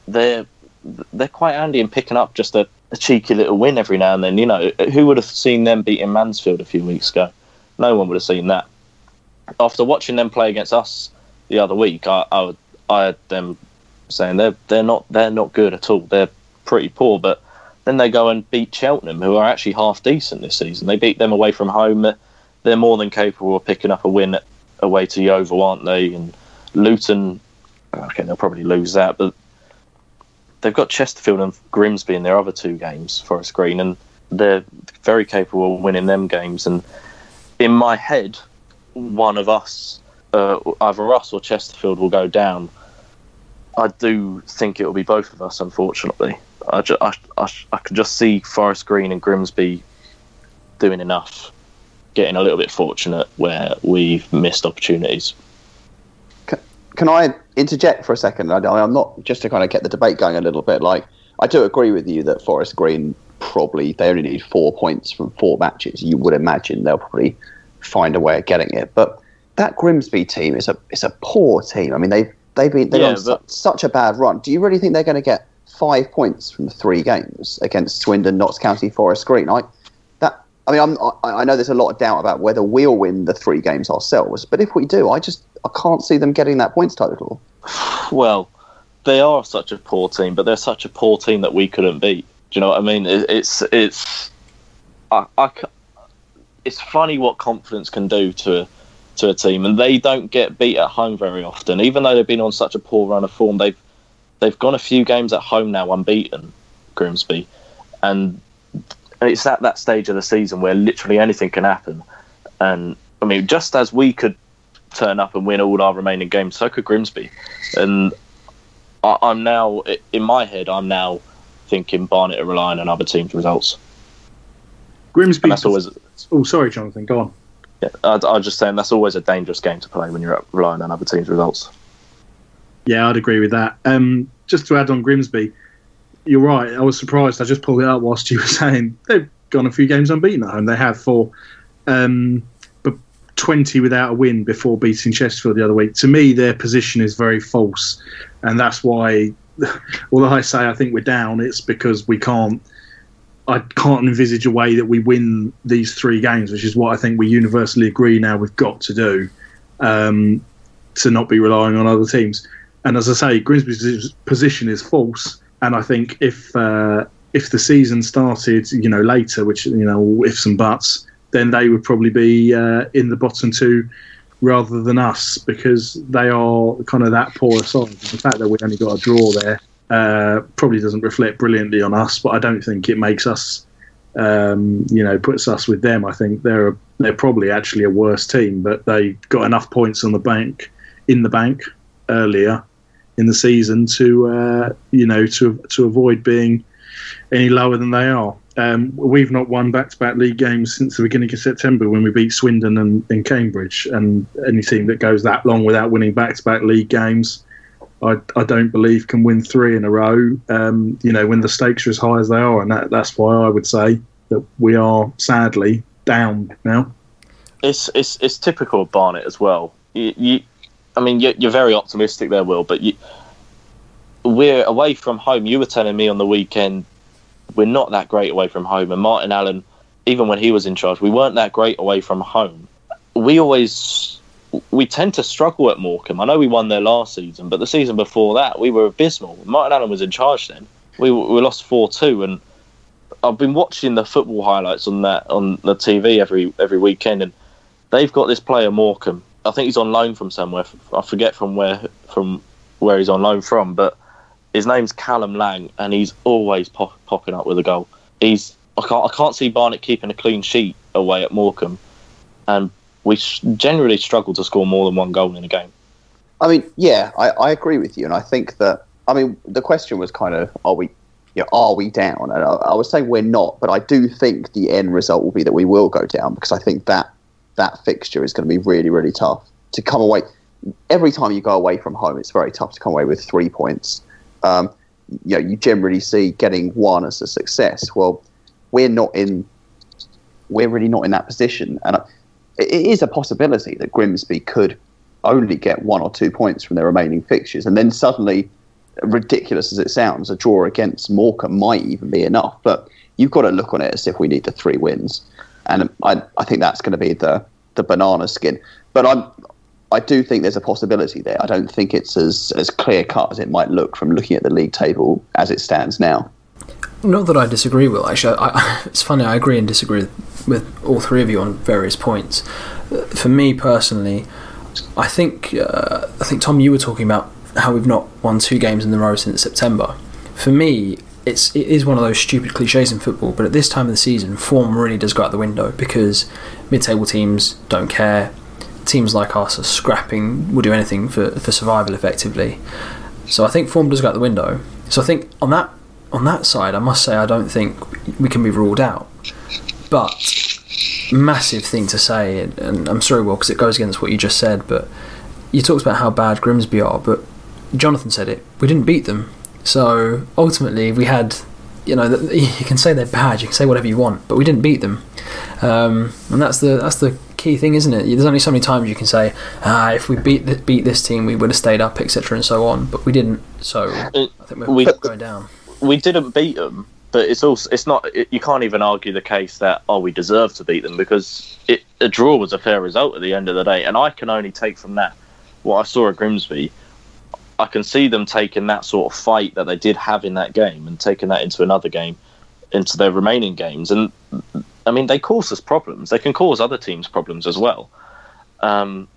they're they're quite handy in picking up just a, a, cheeky little win every now and then. You know, who would have seen them beating Mansfield a few weeks ago? No one would have seen that. After watching them play against us the other week, I, I, I had them saying they're they're not they're not good at all. They're pretty poor, but then they go and beat Cheltenham, who are actually half decent this season. They beat them away from home. They're, more than capable of picking up a win away to Yeovil, aren't they? And Luton, okay, they'll probably lose that, but they've got Chesterfield and Grimsby in their other two games, Forest Green, and they're very capable of winning them games. And in my head, one of us uh, either us or Chesterfield will go down. I do think it will be both of us, unfortunately. I, ju- I, I, I can just see Forest Green and Grimsby doing enough, getting a little bit fortunate where we've missed opportunities. Can, can I interject for a second? I, I'm not just to kind of get the debate going a little bit. Like, I do agree with you that Forest Green probably they only need four points from four matches. You would imagine they'll probably find a way of getting it, but that Grimsby team is a is a poor team. I mean, they've they've been they've yeah, on su- such a bad run. Do you really think they're going to get five points from three games against Swindon, Notts County, Forest Green? I that I mean, I'm, I, I know there's a lot of doubt about whether we'll win the three games ourselves, but if we do, I just I can't see them getting that points total. Well, they are such a poor team, but they're such a poor team that we couldn't beat. Do you know what I mean? It, it's it's I, I, it's funny what confidence can do to to a team, and they don't get beat at home very often. Even though they've been on such a poor run of form, they've they've gone a few games at home now unbeaten, Grimsby, and it's at that stage of the season where literally anything can happen. And I mean, just as we could turn up and win all our remaining games, so could Grimsby. And I, I'm now in my head, I'm now thinking Barnet are relying on other teams' results. Grimsby. And that's always Oh, sorry, Jonathan. Go on. Yeah, I, I was just saying that's always a dangerous game to play when you're relying on other teams' results. Yeah, I'd agree with that. Um, just to add on Grimsby, you're right. I was surprised. I just pulled it up whilst you were saying they've gone a few games unbeaten at home. They have for, um, but 20 without a win before beating Chesterfield the other week. To me, their position is very false, and that's why. Although I say I think we're down, it's because we can't. I can't envisage a way that we win these three games, which is what I think we universally agree now we've got to do um, to not be relying on other teams. And as I say, Grimsby's position is false. And I think if uh, if the season started, you know, later, which you know, ifs and buts, then they would probably be uh, in the bottom two rather than us because they are kind of that poor side. The fact that we only got a draw there uh, probably doesn't reflect brilliantly on us, but I don't think it makes us, um, you know, puts us with them. I think they're they're probably actually a worse team, but they got enough points on the bank in the bank earlier in the season to uh, you know to to avoid being any lower than they are. Um, we've not won back-to-back league games since the beginning of September when we beat Swindon and, and Cambridge. And any team that goes that long without winning back-to-back league games, I, I don't believe can win three in a row. Um, you know when the stakes are as high as they are, and that, that's why I would say that we are sadly down now. It's it's it's typical of Barnet as well. You, you I mean, you're, you're, very optimistic there, Will, but you, we're away from home. You were telling me on the weekend we're not that great away from home, and Martin Allen, even when he was in charge, we weren't that great away from home. We always we tend to struggle at Morecambe. I know we won there last season, but the season before that we were abysmal. Martin Allen was in charge then. We we lost four two, and I've been watching the football highlights on that on the TV every every weekend, and they've got this player Morecambe I think he's on loan from somewhere. I forget from where from where he's on loan from, but his name's Callum Lang, and he's always pop, popping up with a goal. He's I can't I can't see Barnet keeping a clean sheet away at Morecambe, and we generally struggle to score more than one goal in a game. I mean, yeah, I, I agree with you, and I think that I mean the question was kind of are we you know, are we down? And I, I was saying we're not, but I do think the end result will be that we will go down because I think that that fixture is going to be really, really tough to come away. Every time you go away from home, it's very tough to come away with three points. Um, you know, you generally see getting one as a success. Well, we're not in. We're really not in that position, and it is a possibility that Grimsby could only get one or two points from their remaining fixtures, and then suddenly, ridiculous as it sounds, a draw against Morecambe might even be enough. But you've got to look on it as if we need the three wins and I, I think that's going to be the the banana skin. But I'm I do think there's a possibility there. I don't think it's as as clear cut as it might look from looking at the league table as it stands now. Not that I disagree with. Actually, I, it's funny. I agree and disagree with all three of you on various points. For me personally, I think uh, I think Tom, you were talking about how we've not won two games in a row since September. For me, it's it is one of those stupid cliches in football, but at this time of the season, form really does go out the window because mid-table teams don't care. Teams like us are scrapping, will do anything for, for survival effectively. So I think form does go out the window. So I think on that on that side, I must say I don't think we can be ruled out. But massive thing to say, and I'm sorry, Will, because it goes against what you just said. But you talked about how bad Grimsby are, but Jonathan said it. We didn't beat them. So ultimately, we had, you know, you can say they're bad, you can say whatever you want, but we didn't beat them, um, and that's the that's the key thing, isn't it? There's only so many times you can say, ah, if we beat beat this team, we would have stayed up, etc., and so on, but we didn't. So I think we're we, going down. We didn't beat them, but it's also it's not it, you can't even argue the case that oh we deserve to beat them because it, a draw was a fair result at the end of the day, and I can only take from that what I saw at Grimsby I can see them taking that sort of fight that they did have in that game and taking that into another game, into their remaining games. And I mean, they cause us problems. They can cause other teams problems as well. Um,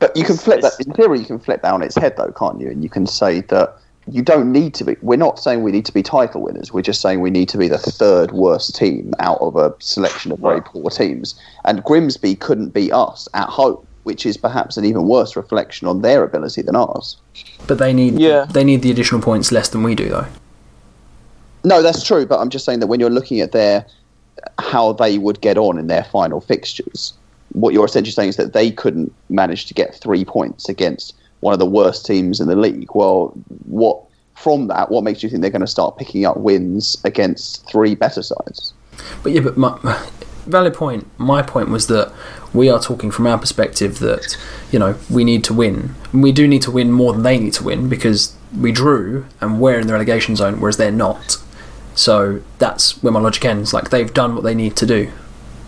But you can flip that. In theory, you can flip that on its head, though, can't you? And you can say that you don't need to be. We're not saying we need to be title winners. We're just saying we need to be the third worst team out of a selection of very poor teams. And Grimsby couldn't beat us at home, which is perhaps an even worse reflection on their ability than ours. But they need Yeah. they need the additional points less than we do, though. No, that's true. But I'm just saying that when you're looking at their how they would get on in their final fixtures, what you're essentially saying is that they couldn't manage to get three points against one of the worst teams in the league. Well, what from that? What makes you think they're going to start picking up wins against three better sides? But yeah, but my, valid point. My point was that we are talking from our perspective that you know we need to win. We do need to win more than they need to win because we drew and we're in the relegation zone, whereas they're not. So that's where my logic ends. Like they've done what they need to do,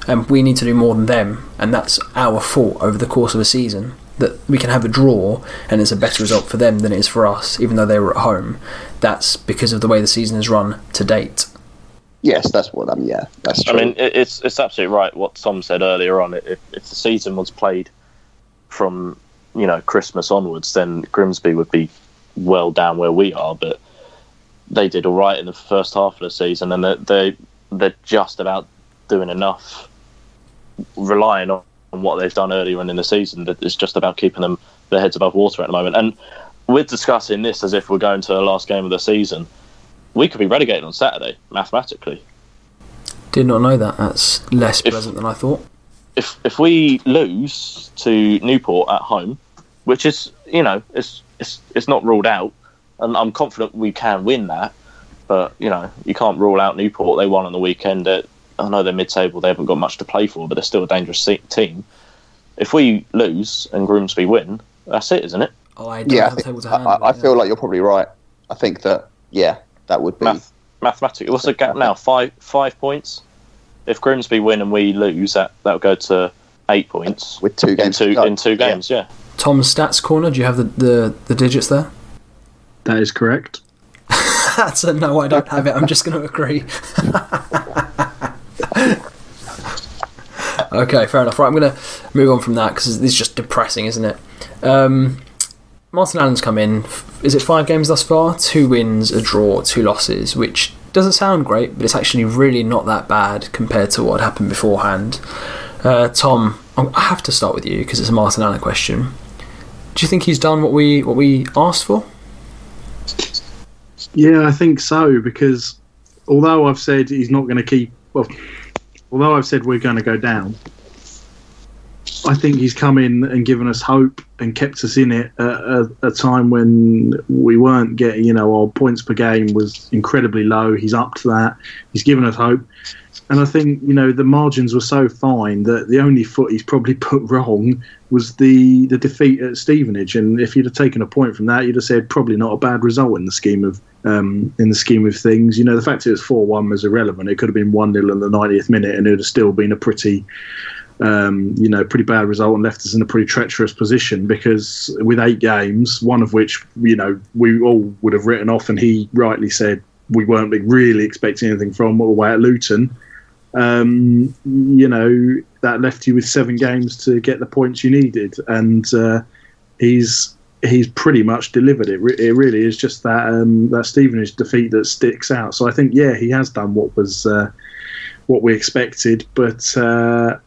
and we need to do more than them, and that's our fault over the course of a season. That we can have a draw and it's a better result for them than it is for us, even though they were at home. That's because of the way the season is run to date. Yes, that's what I'm. Yeah, that's true. I mean, it's it's absolutely right what Tom said earlier on. If if the season was played from you know Christmas onwards, then Grimsby would be well down where we are. But they did all right in the first half of the season, and they they they're just about doing enough, relying on, on what they've done earlier on in the season. That it's just about keeping them their heads above water at the moment. And we're discussing this as if we're going to the last game of the season. We could be relegated on Saturday mathematically. Did not know that. That's less If- pleasant than I thought. if if we lose to Newport at home, which is you know it's it's it's not ruled out, and I'm confident we can win that. But you know you can't rule out Newport. They won on the weekend. They're- I know they're mid-table. They haven't got much to play for, but they're still a dangerous team. If we lose and Grimsby win, that's it, isn't it? Oh, I don't yeah, I, have think, table to I, hand. I, I but, feel like you're probably right. I think that yeah, that would be. Math, mathematically, what's the gap now? Five five points. If Grimsby win and we lose, that that'll go to eight points With two in games to two in two Yeah. games. Yeah. Tom's stats corner. Do you have the, the, the digits there? That is correct. That's a no. I don't have it. I'm just going to agree. okay, fair enough. Right, I'm going to move on from that because is just depressing, isn't it? Um, Martin Allen's come in. Is it five games thus far? Two wins, a draw, two losses, which doesn't sound great, but it's actually really not that bad compared to what happened beforehand. Uh, Tom, I have to start with you because it's a Martin Allen question. Do you think he's done what we what we asked for? Yeah, I think so because although I've said he's not going to keep, well, although I've said we're going to go down, I think he's come in and given us hope and kept us in it at a, a time when we weren't getting, you know, our points per game was incredibly low. He's up to that. He's given us hope. And I think, you know, the margins were so fine that the only foot he's probably put wrong was the, the defeat at Stevenage. And if you'd have taken a point from that, you'd have said probably not a bad result in the scheme of um, in the scheme of things. You know, the fact it was 4 1 was irrelevant. It could have been 1 0 in the 90th minute and it would have still been a pretty, um, you know, pretty bad result and left us in a pretty treacherous position because with eight games, one of which, you know, we all would have written off, and he rightly said we weren't really expecting anything from away at Luton. Um, you know, that left you with seven games to get the points you needed, and uh, he's he's pretty much delivered it. It really is just that um, that Stevenage defeat that sticks out. So I think, yeah, he has done what was uh, what we expected, but uh,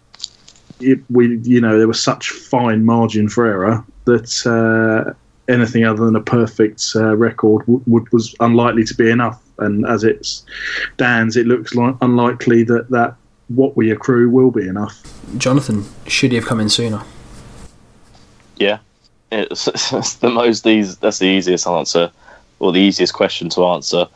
it, we, you know, there was such fine margin for error that uh, anything other than a perfect uh, record w- w- was unlikely to be enough. And as it stands, it looks like unlikely that that what we accrue will be enough. Jonathan, should he have come in sooner? Yeah, it's, it's the most easy. That's the easiest answer, or the easiest question to answer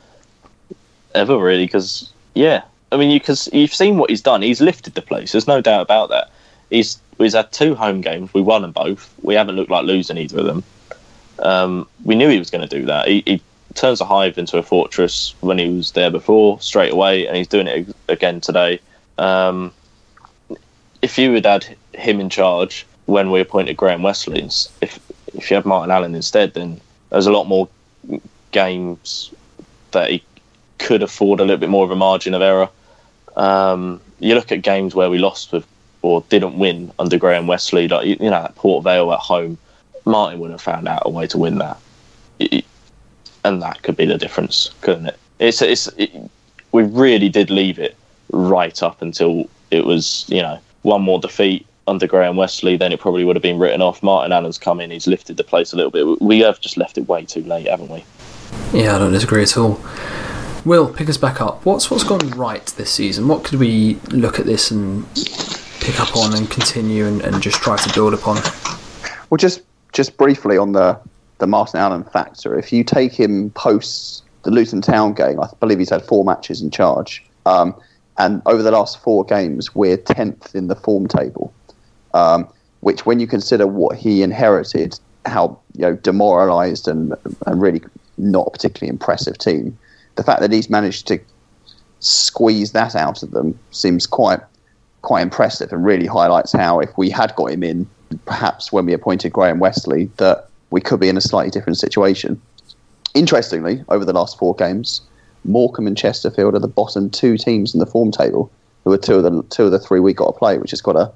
ever, really. Because yeah, I mean, you cause you've seen what he's done. He's lifted the place. There's no doubt about that. He's he's had two home games. We won them both. We haven't looked like losing either of them. Um, we knew he was going to do that. He, he turns a hive into a fortress when he was there before, straight away, and he's doing it again today. Um, if you would add him in charge when we appointed Graham Westley, if if you had Martin Allen instead, then there's a lot more games that he could afford a little bit more of a margin of error. Um, you look at games where we lost with or didn't win under Graham Westley, like you know, at Port Vale at home, Martin would have found out a way to win that, and that could be the difference, couldn't it? It's it's it, we really did leave it right up until it was you know one more defeat under Graham Westley, then it probably would have been written off. Martin Allen's come in, he's lifted the place a little bit. We have just left it way too late, haven't we? Yeah, I don't disagree at all. Will, pick us back up. What's what's gone right this season? What could we look at this and pick up on and continue and, and just try to build upon? Well, just just briefly on the the Martin Allen factor. If you take him post the Luton Town game, I believe he's had four matches in charge, um, and over the last four games, we're tenth in the form table. Um, which, when you consider what he inherited, how you know demoralised and and really not a particularly impressive team, the fact that he's managed to squeeze that out of them seems quite quite impressive and really highlights how if we had got him in perhaps when we appointed Graham Westley that we could be in a slightly different situation. Interestingly, over the last four games, Morecambe and Chesterfield are the bottom two teams in the form table, who are two of the two of the three we got to play, which has got to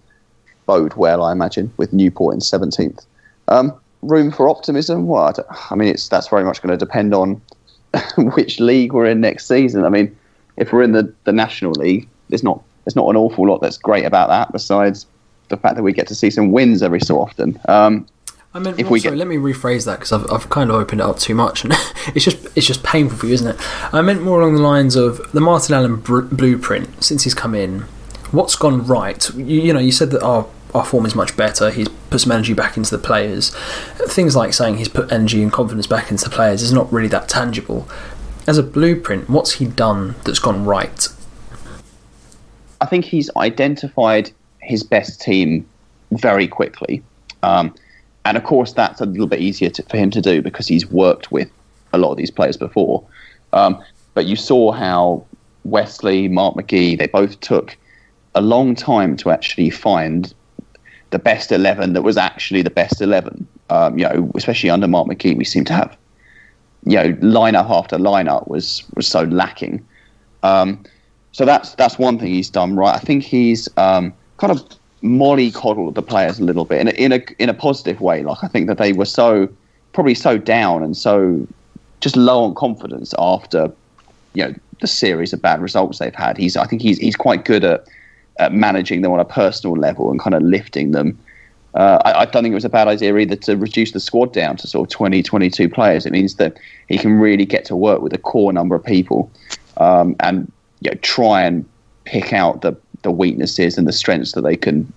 bode well, I imagine, with Newport in seventeenth. Um, room for optimism? Well, I, I mean, it's that's very much going to depend on which league we're in next season. I mean, if we're in the, the National League, there's not there's not an awful lot that's great about that besides the fact that we get to see some wins every so often. Um, I meant, If we sorry, get- let me rephrase that because I've, I've kind of opened it up too much, and it's just it's just painful for you, isn't it? I meant more along the lines of the Martin Allen br- blueprint since he's come in. What's gone right? You, you know, you said that our our form is much better. He's put some energy back into the players. Things like saying he's put energy and confidence back into the players is not really that tangible. As a blueprint, what's he done that's gone right? I think he's identified his best team very quickly. Um, and of course, that's a little bit easier to, for him to do because he's worked with a lot of these players before. Um, but you saw how Westley, Mark McGee, they both took a long time to actually find the best 11 that was actually the best 11. Um, you know, especially under Mark McGee, we seem to have, you know, lineup after lineup was, was so lacking. Um, so that's that's one thing he's done right. I think he's um, kind of mollycoddled the players a little bit in a, in a in a positive way. Like I think that they were so probably so down and so just low on confidence after you know the series of bad results they've had. He's I think he's he's quite good at, at managing them on a personal level and kind of lifting them. Uh, I, I don't think it was a bad idea either to reduce the squad down to sort of 20, 22 players. It means that he can really get to work with a core number of people um, and you know, try and pick out the, the weaknesses and the strengths that they can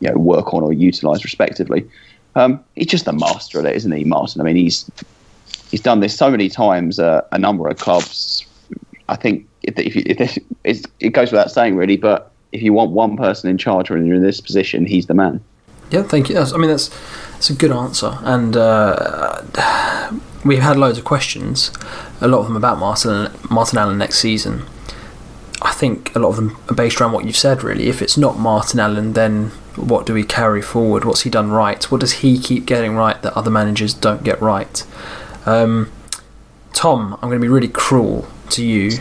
you know, work on or utilize respectively. Um, he's just a master at it, isn't he, Martin? I mean, he's he's done this so many times at a number of clubs. I think if, if, it goes without saying, really, but if you want one person in charge when you're in this position, he's the man. Yeah, thank you. That's, I mean, that's that's a good answer, and uh, we've had loads of questions, a lot of them about Martin Martin Allen next season. I think a lot of them are based around what you've said. Really, if it's not Martin Allen, then what do we carry forward? What's he done right? What does he keep getting right that other managers don't get right? Um, Tom, I'm going to be really cruel to you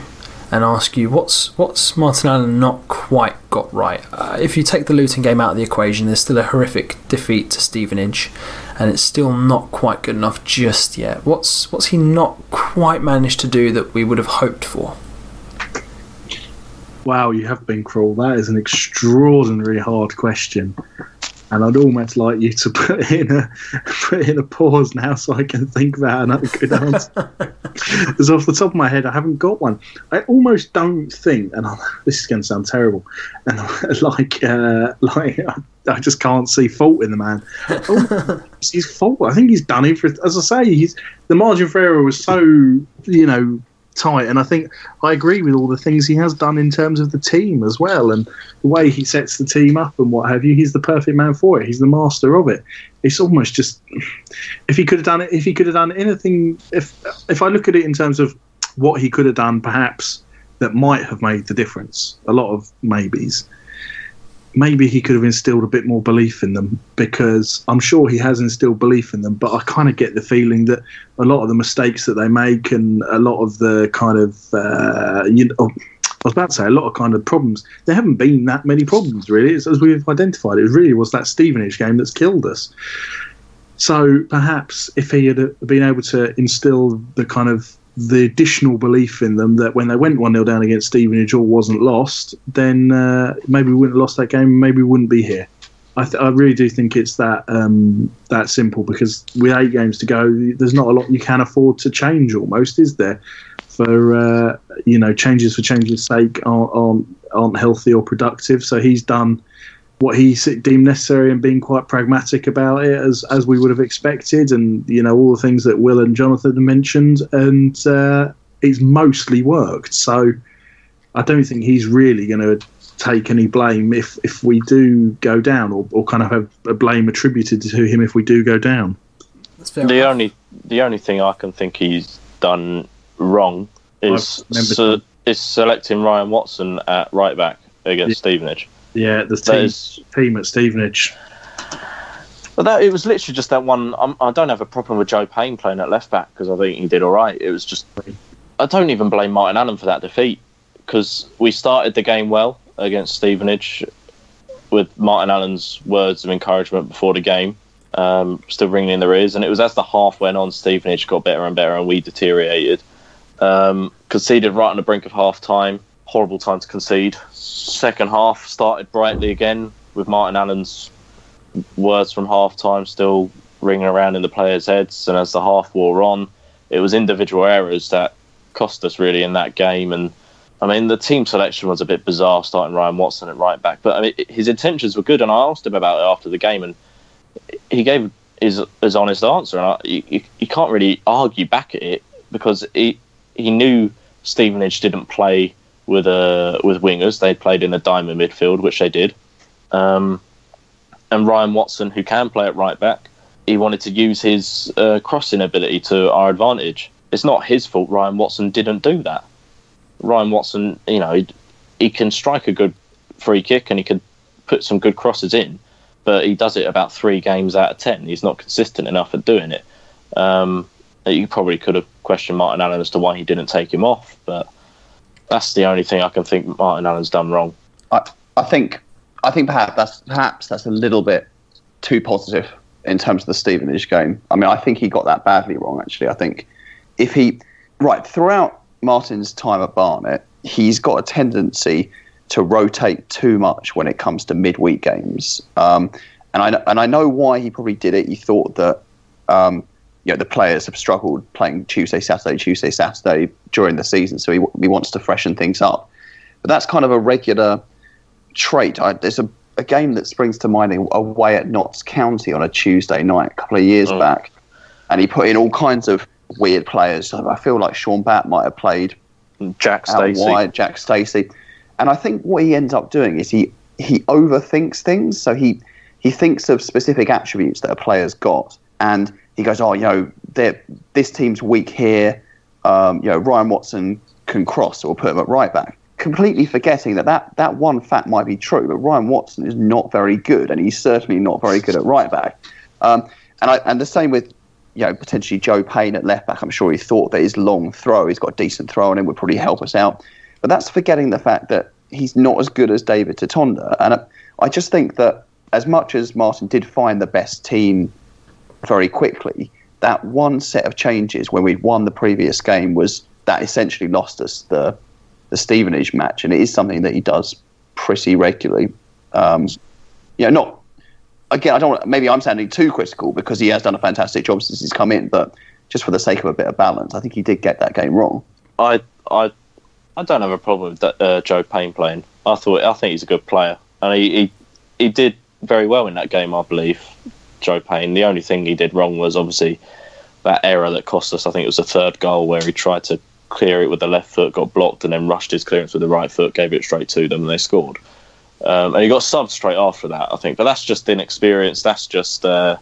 and ask you what's what's Martin Allen not quite got right. Uh, if you take the Luton game out of the equation, there's still a horrific defeat to Stevenage, and it's still not quite good enough just yet. What's what's he not quite managed to do that we would have hoped for? Wow, you have been cruel. That is an extraordinarily hard question, and I'd almost like you to put in a put in a pause now so I can think about another good answer. Because off the top of my head, I haven't got one. I almost don't think, and I, this is going to sound terrible, and like uh, like I, I just can't see fault in the man. Oh, it's his fault. I think he's done it for. As I say, he's the margin for error was so you know tight, and I think I agree with all the things he has done in terms of the team as well, and the way he sets the team up and what have you. He's the perfect man for it. He's the master of it. It's almost just if he could have done it. If he could have done anything, if if I look at it in terms of what he could have done, perhaps that might have made the difference. A lot of maybes. Maybe he could have instilled a bit more belief in them because I'm sure he has instilled belief in them. But I kind of get the feeling that a lot of the mistakes that they make and a lot of the kind of uh, you know, I was about to say a lot of kind of problems. There haven't been that many problems really, it's, as we've identified. It really was that Stevenage game that's killed us. So perhaps if he had been able to instill the kind of the additional belief in them that when they went 1 0 down against Stevenage all wasn't lost, then uh, maybe we wouldn't have lost that game, maybe we wouldn't be here. I, th- I really do think it's that um, that simple because with eight games to go, there's not a lot you can afford to change. Almost is there for uh, you know changes for change's sake aren't, aren't aren't healthy or productive. So he's done what he deemed necessary and being quite pragmatic about it as as we would have expected, and you know all the things that Will and Jonathan mentioned, and uh, it's mostly worked. So I don't think he's really going to take any blame if if we do go down, or, or kind of have a blame attributed to him if we do go down. The only the only thing I can think he's done wrong is se- is selecting Ryan Watson at right back against Yeah. Stevenage. Yeah, the team, team at Stevenage. But that it was literally just that one. I'm, I don't have a problem with Joe Payne playing at left back because I think he did all right. It was just I don't even blame Martin Allen for that defeat because we started the game well against Stevenage with Martin Allen's words of encouragement before the game, um, still ringing in their ears. And it was as the half went on, Stevenage got better and better, and we deteriorated. Um, conceded right on the brink of half time. Horrible time to concede. Second half started brightly again with Martin Allen's words from half time still ringing around in the players' heads. And as the half wore on, it was individual errors that cost us really in that game. And I mean, the team selection was a bit bizarre, starting Ryan Watson at right back. But I mean, his intentions were good, and I asked him about it after the game, and he gave his his honest answer. And I, you, you can't really argue back at it because he he knew Stevenage didn't play with uh, with wingers; they played in a diamond midfield, which they did. Um, and Ryan Watson, who can play at right back, he wanted to use his uh, crossing ability to our advantage. It's not his fault Ryan Watson didn't do that. Ryan Watson, you know, he, he can strike a good free kick and he can put some good crosses in, but he does it about three games out of ten. He's not consistent enough at doing it. Um, you probably could have questioned Martin Allen as to why he didn't take him off, but that's the only thing I can think Martin Allen's done wrong. I, I think I think perhaps that's perhaps that's a little bit too positive in terms of the Stevenage game. I mean, I think he got that badly wrong. Actually, I think if he right throughout Martin's time at Barnet, he's got a tendency to rotate too much when it comes to midweek games. Um, and I and I know why he probably did it. He thought that um, you know the players have struggled playing Tuesday, Saturday, Tuesday, Saturday during the season, so he he wants to freshen things up. But that's kind of a regular trait. I, there's a, a game that springs to mind away at Notts County on a Tuesday night a couple of years Oh. back, and he put in all kinds of weird players. So I feel like Shaun Batt might have played Jack Stacey. wide, Jack Stacey. And I think what he ends up doing is he he overthinks things. So he he thinks of specific attributes that a player's got, and he goes, "Oh, you know, this team's weak here. Um, you know, Ryan Watson can cross, or put him at right back." Completely forgetting that, that that one fact might be true, but Ryan Watson is not very good, and he's certainly not very good at right back. Um, and I, and the same with you know, potentially Joe Payne at left back. I'm sure he thought that his long throw, he's got a decent throw on him, would probably help us out. But that's forgetting the fact that he's not as good as David Tutonda. And I, I just think that as much as Martin did find the best team very quickly, that one set of changes when we'd won the previous game was that essentially lost us the the Stevenage match, and it is something that he does pretty regularly. Um, know, not again. I don't. Maybe I'm sounding too critical because he has done a fantastic job since he's come in, but just for the sake of a bit of balance, I think he did get that game wrong. I I I don't have a problem with that, uh, Joe Payne playing. I thought I think he's a good player, and he, he he did very well in that game. I believe Joe Payne. The only thing he did wrong was obviously that error that cost us. I think it was the third goal where he tried to clear it with the left foot, got blocked, and then rushed his clearance with the right foot, gave it straight to them, and they scored. Um, and he got subbed straight after that, I think. But that's just inexperience. That's just uh,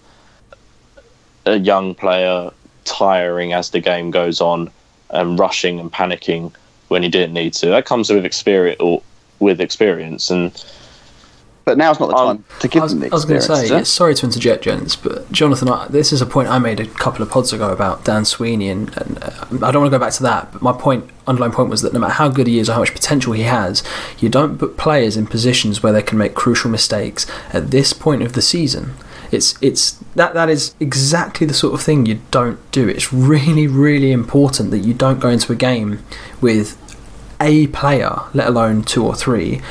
a young player tiring as the game goes on and rushing and panicking when he didn't need to. That comes with experience or with experience and But now's not the Um, time to give was, them the I was going to say, it's, sorry to interject, gents, but Jonathan, I, this is a point I made a couple of pods ago about Dan Sweeney, and, and uh, I don't want to go back to that. But my point, underlying point, was that no matter how good he is or how much potential he has, you don't put players in positions where they can make crucial mistakes at this point of the season. It's it's that that is exactly the sort of thing you don't do. It's really really important that you don't go into a game with a player, let alone two or three,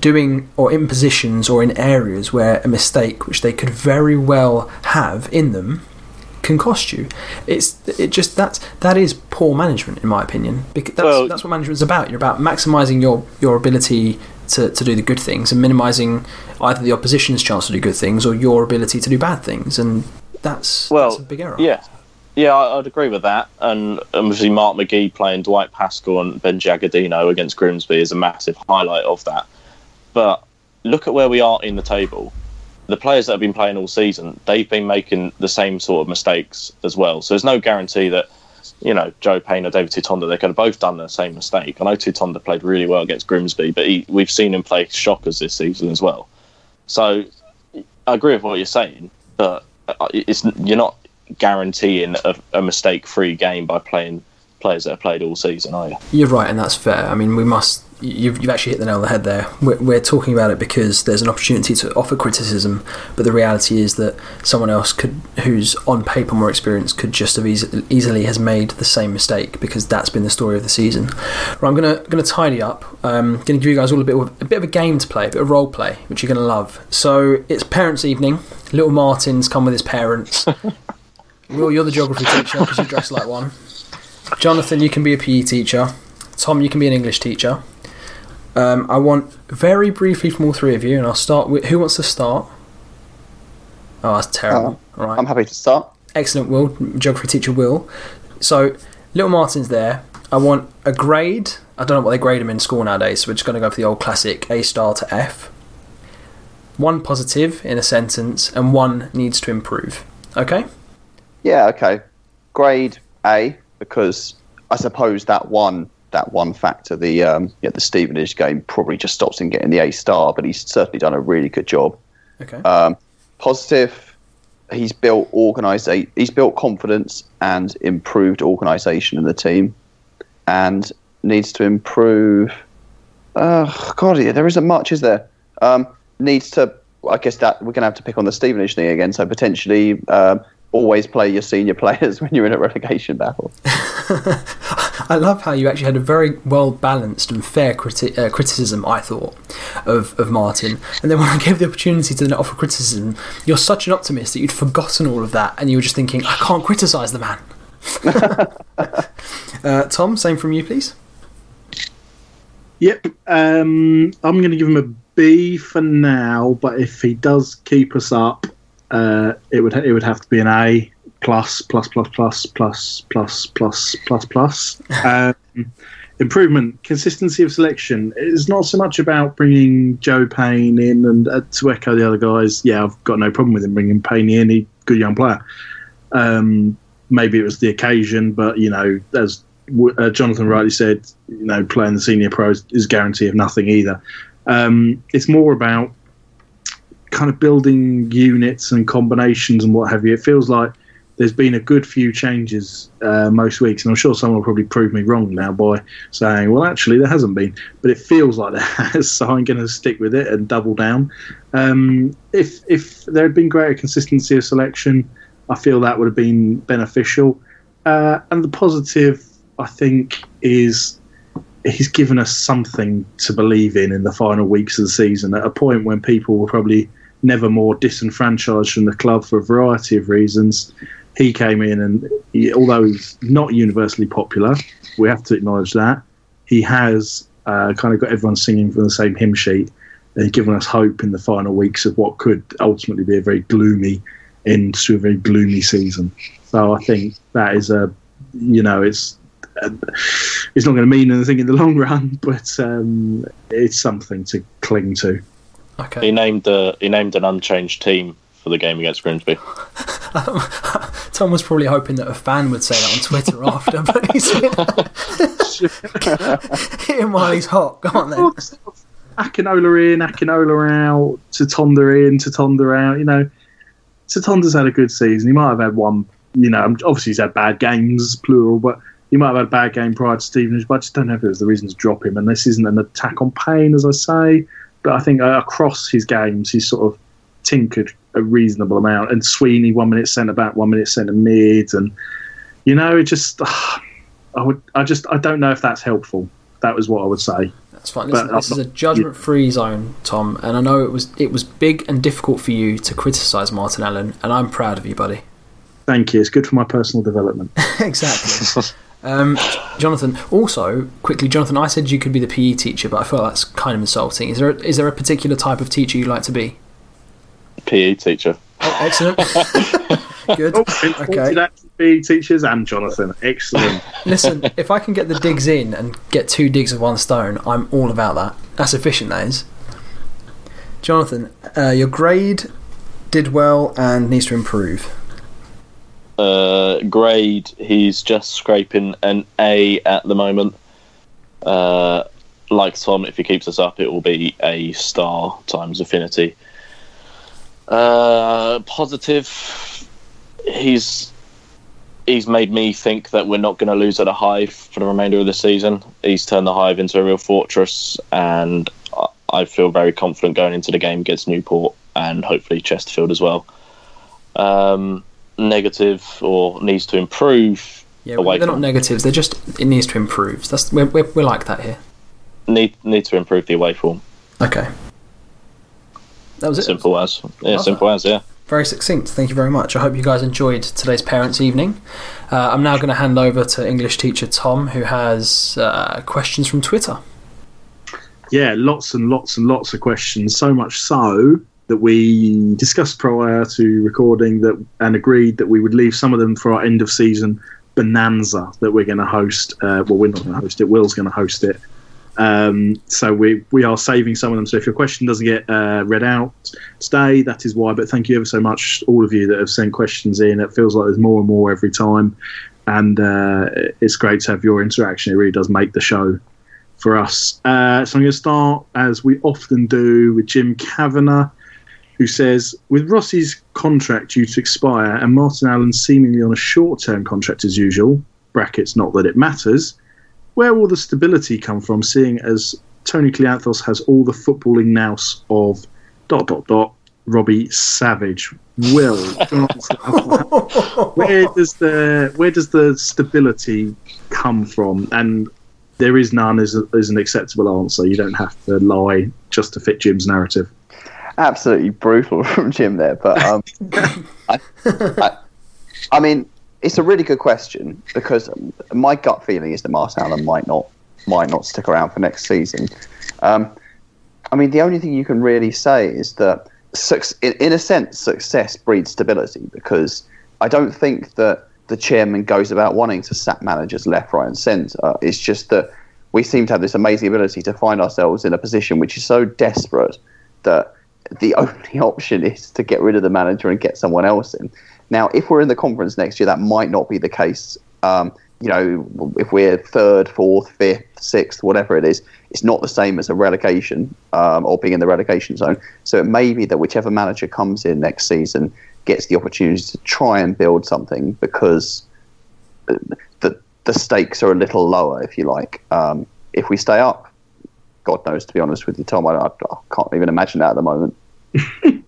doing or in positions or in areas where a mistake which they could very well have in them can cost you. It's it just that's that is poor management in my opinion. Because that's Well- that's what management's about. You're about maximising your your ability to, to do the good things and minimising either the opposition's chance to do good things or your ability to do bad things. And that's Well, that's a big error. Yeah, yeah, I'd agree with that. And obviously, Mark McGee playing Dwight Pascal and Ben Jagadino against Grimsby is a massive highlight of that. But look at where we are in the table. The players that have been playing all season, they've been making the same sort of mistakes as well. So there's no guarantee that, you know, Joe Payne or David Tutonda, they could have both done the same mistake. I know Tutonda played really well against Grimsby, but he, we've seen him play shockers this season as well. So I agree with what you're saying, but uh, it's you're not guaranteeing a, a mistake-free game by playing players that have played all season, are you? You're right, and that's fair. I mean, we must. You've, you've actually hit the nail on the head there. We're, we're talking about it because there's an opportunity to offer criticism, but the reality is that someone else could, who's on paper more experienced, could just have easy, easily has made the same mistake because that's been the story of the season. Right, I'm gonna gonna tidy up. Um, gonna give you guys all a bit of a bit of a game to play, a bit of role play, which you're gonna love. So it's parents' evening. Little Martin's come with his parents. Will, you're the geography teacher because you dress like one. Jonathan, you can be a PE teacher. Tom, you can be an English teacher. Um, I want very briefly from all three of you, and I'll start with who wants to start. Oh, that's terrible. All right, I'm happy to start. excellent. Will geography teacher Will. So, little Martin's there. I want a grade. I don't know what they grade them in school nowadays, so we're just going to go for the old classic A star to F. One positive in a sentence, and one needs to improve. Okay. Yeah, okay. Grade A because I suppose that one that one factor, the um, yeah, the Stevenage game probably just stops him getting the A star, but he's certainly done a really good job. Okay. Um, positive, he's built organize he's built confidence and improved organisation in the team, and needs to improve. Uh, God, yeah, there isn't much, is there? Um, needs to. I guess that we're going to have to pick on the Stevenage thing again. So potentially, um, always play your senior players when you're in a relegation battle. I love how you actually had a very well balanced and fair criti- uh, criticism, I thought, of, of Martin. And then when I gave the opportunity to then offer criticism, you're such an optimist that you'd forgotten all of that and you were just thinking, I can't criticise the man. uh, Tom, same from you, please. Yep. Um, I'm going to give him a B for now, but if he does keep us up, uh, it would it would have to be an A plus plus plus plus plus plus plus plus plus. Um, improvement, consistency of selection. It's not so much about bringing Joe Payne in and uh, to echo the other guys. Yeah, I've got no problem with him bringing Payne in. He good young player. Um, maybe it was the occasion, but you know, as uh, Jonathan rightly said, you know, playing the senior pros is guarantee of nothing either. Um, it's more about kind of building units and combinations and what have you. It feels like there's been a good few changes uh, most weeks, and I'm sure someone will probably prove me wrong now by saying, well, actually, there hasn't been, but it feels like there has, so I'm going to stick with it and double down. Um, if if there had been greater consistency of selection, I feel that would have been beneficial. Uh, and the positive, I think, is he's given us something to believe in in the final weeks of the season at a point when people were probably never more disenfranchised from the club for a variety of reasons. He came in and, he, although he's not universally popular, we have to acknowledge that, he has uh, kind of got everyone singing from the same hymn sheet and given us hope in the final weeks of what could ultimately be a very gloomy end to a very gloomy season. So I think that is a, you know, it's it's not going to mean anything in the long run, but um, it's something to cling to. Okay. He named uh, he named an unchanged team for the game against Grimsby. Tom was probably hoping that a fan would say that on Twitter after, but he's hit him while he's hot. Go on then. Akinola in, Akinola out, Tutonda in, Tutonda out. You know, Tutonda's had a good season. He might have had one. You know, obviously he's had bad games, plural, but he might have had a bad game prior to Stevenage. But I just don't know if there's the reason to drop him. And this isn't an attack on Payne, as I say. But I think uh, across his games, he's sort of tinkered a reasonable amount. And Sweeney, one minute centre back, one minute centre mid, and you know, it just. Uh, I would. I just. I don't know if that's helpful. That was what I would say. That's fine. Listen, this is a judgment-free zone, Tom, and I know it was it was big and difficult for you to criticise Martin Allen, and I'm proud of you, buddy. Thank you. It's good for my personal development. exactly. um, Jonathan, also quickly, Jonathan, I said you could be the PE teacher, but I feel that's kind of insulting. Is there a, is there a particular type of teacher you like to be? PE teacher. Oh, excellent. Good. Oh, okay. PE teachers and Jonathan. Excellent. Listen, if I can get the digs in and get two digs of one stone, I'm all about that. That's efficient, that is. Jonathan, uh, your grade did well and needs to improve. Uh, grade, he's just scraping an A at the moment. Uh, like Tom, if he keeps us up, it will be a star times affinity. Uh, positive, he's he's made me think that we're not going to lose at a hive for the remainder of the season. He's turned the hive into a real fortress, and I feel very confident going into the game against Newport and hopefully Chesterfield as well. Um, negative or needs to improve. Yeah, they're not negatives. They're just it needs to improve. That's we're, we're, we're like that here. Need need to improve the away form. Okay. That was it. Simple as yeah, simple as yeah very succinct. Thank you very much. I hope you guys enjoyed today's parents' evening. Uh, I'm now going to hand over to English teacher Tom, who has uh, questions from Twitter. Yeah, lots and lots and lots of questions. So much so that we discussed prior to recording that and agreed that we would leave some of them for our end of season bonanza that we're going to host. Uh, well, we're not going to host it. Will's going to host it um, so we we are saving some of them. So if your question doesn't get uh, read out today, that is why. But thank you ever so much, all of you that have sent questions in. It feels like there's more and more every time, and uh, it's great to have your interaction. It really does make the show for us. Uh, so I'm going to start as we often do with Jim Kavanagh. Who says, with Rossi's contract due to expire and Martin Allen seemingly on a short term contract as usual, brackets not that it matters, where will the stability come from, seeing as Tony Kleanthous has all the footballing nous of dot dot dot Robbie Savage? Will where does the where does the stability come from? And there is none is, is an acceptable answer. You don't have to lie just to fit Jim's narrative. Absolutely brutal from Jim there, but um, I, I, I mean, it's a really good question because my gut feeling is that Martin Allen might not might not stick around for next season. Um, I mean, the only thing you can really say is that, in a sense, success breeds stability because I don't think that the chairman goes about wanting to sack managers left, right, and centre. It's just that we seem to have this amazing ability to find ourselves in a position which is so desperate that the only option is to get rid of the manager and get someone else in. Now, if we're in the conference next year, that might not be the case. Um, you know, if we're third, fourth, fifth, sixth, whatever it is, it's not the same as a relegation um, or being in the relegation zone. So it may be that whichever manager comes in next season gets the opportunity to try and build something because the the stakes are a little lower, if you like. Um, if we stay up, God knows, to be honest with you, Tom, I, I can't even imagine that at the moment.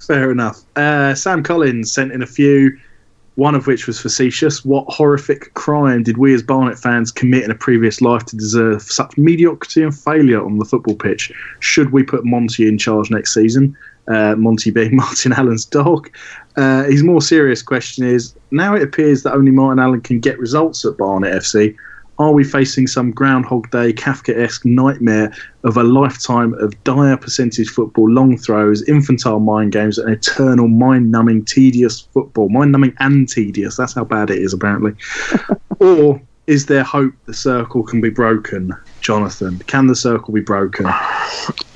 Fair enough. Uh, Sam Collins sent in a few, one of which was facetious. What horrific crime did we as Barnet fans commit in a previous life to deserve such mediocrity and failure on the football pitch? Should we put Monty in charge next season? Uh, Monty being Martin Allen's dog. Uh, his more serious question is now it appears that only Martin Allen can get results at Barnet FC are we facing some Groundhog Day Kafka-esque nightmare of a lifetime of dire percentage football, long throws, infantile mind games, and eternal mind-numbing, tedious football? Mind-numbing and tedious. That's how bad it is, apparently. or is there hope the circle can be broken, Jonathan? Can the circle be broken?